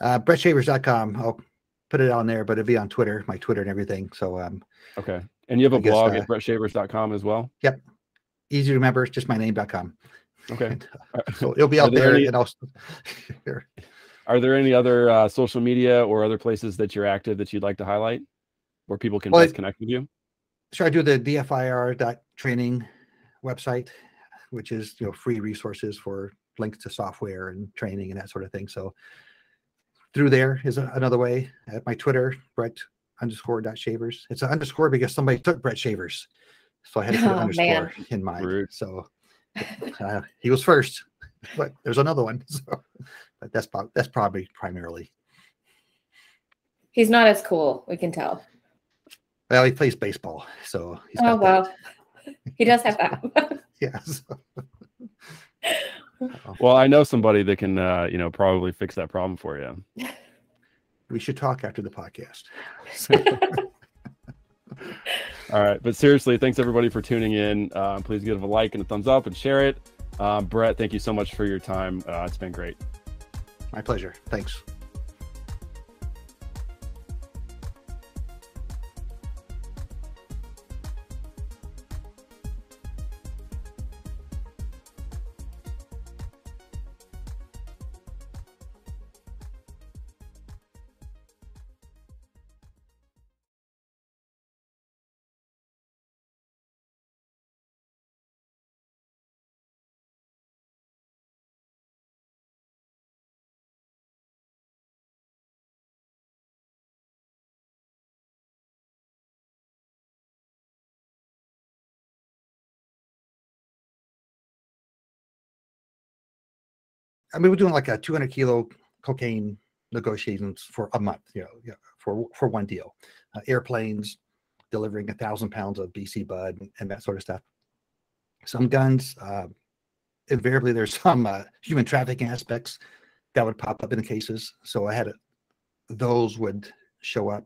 uh brettshavers.com. I'll put it on there, but it'll be on Twitter, my Twitter and everything. So um Okay. And you have a guess, blog uh, at brettshavers.com as well? yep. Easy to remember, it's just my name.com. Okay. So it'll be out there there any- and I'll. Are there any other uh, social media or other places that you're active that you'd like to highlight where people can Well, best connect with you? So I do the DFIR dot training website, which is you know free resources for links to software and training and that sort of thing. So through there is a- another way. At my Twitter, Brett underscore dot shavers. It's an underscore because somebody took Brett Shavers, so I had to put an Oh, underscore man. in mine. Rude. So uh, he was first, but there's another one. So, but that's that's probably primarily. He's not as cool, we can tell. Well, he plays baseball, so he's Oh got well, he does have that. Yes. Well, I know somebody that can, uh, you know, probably fix that problem for you. We should talk after the podcast. All right, but seriously, thanks everybody for tuning in. Uh, please give a like and a thumbs up and share it. Um, Brett, thank you so much for your time. Uh, it's been great. My pleasure. Thanks. I mean, we're doing like a 200 kilo cocaine negotiations for a month, you know, for for one deal. Uh, airplanes delivering a thousand pounds of BC bud and, and that sort of stuff. Some guns, uh, invariably, there's some uh, human trafficking aspects that would pop up in the cases. So I had a, those would show up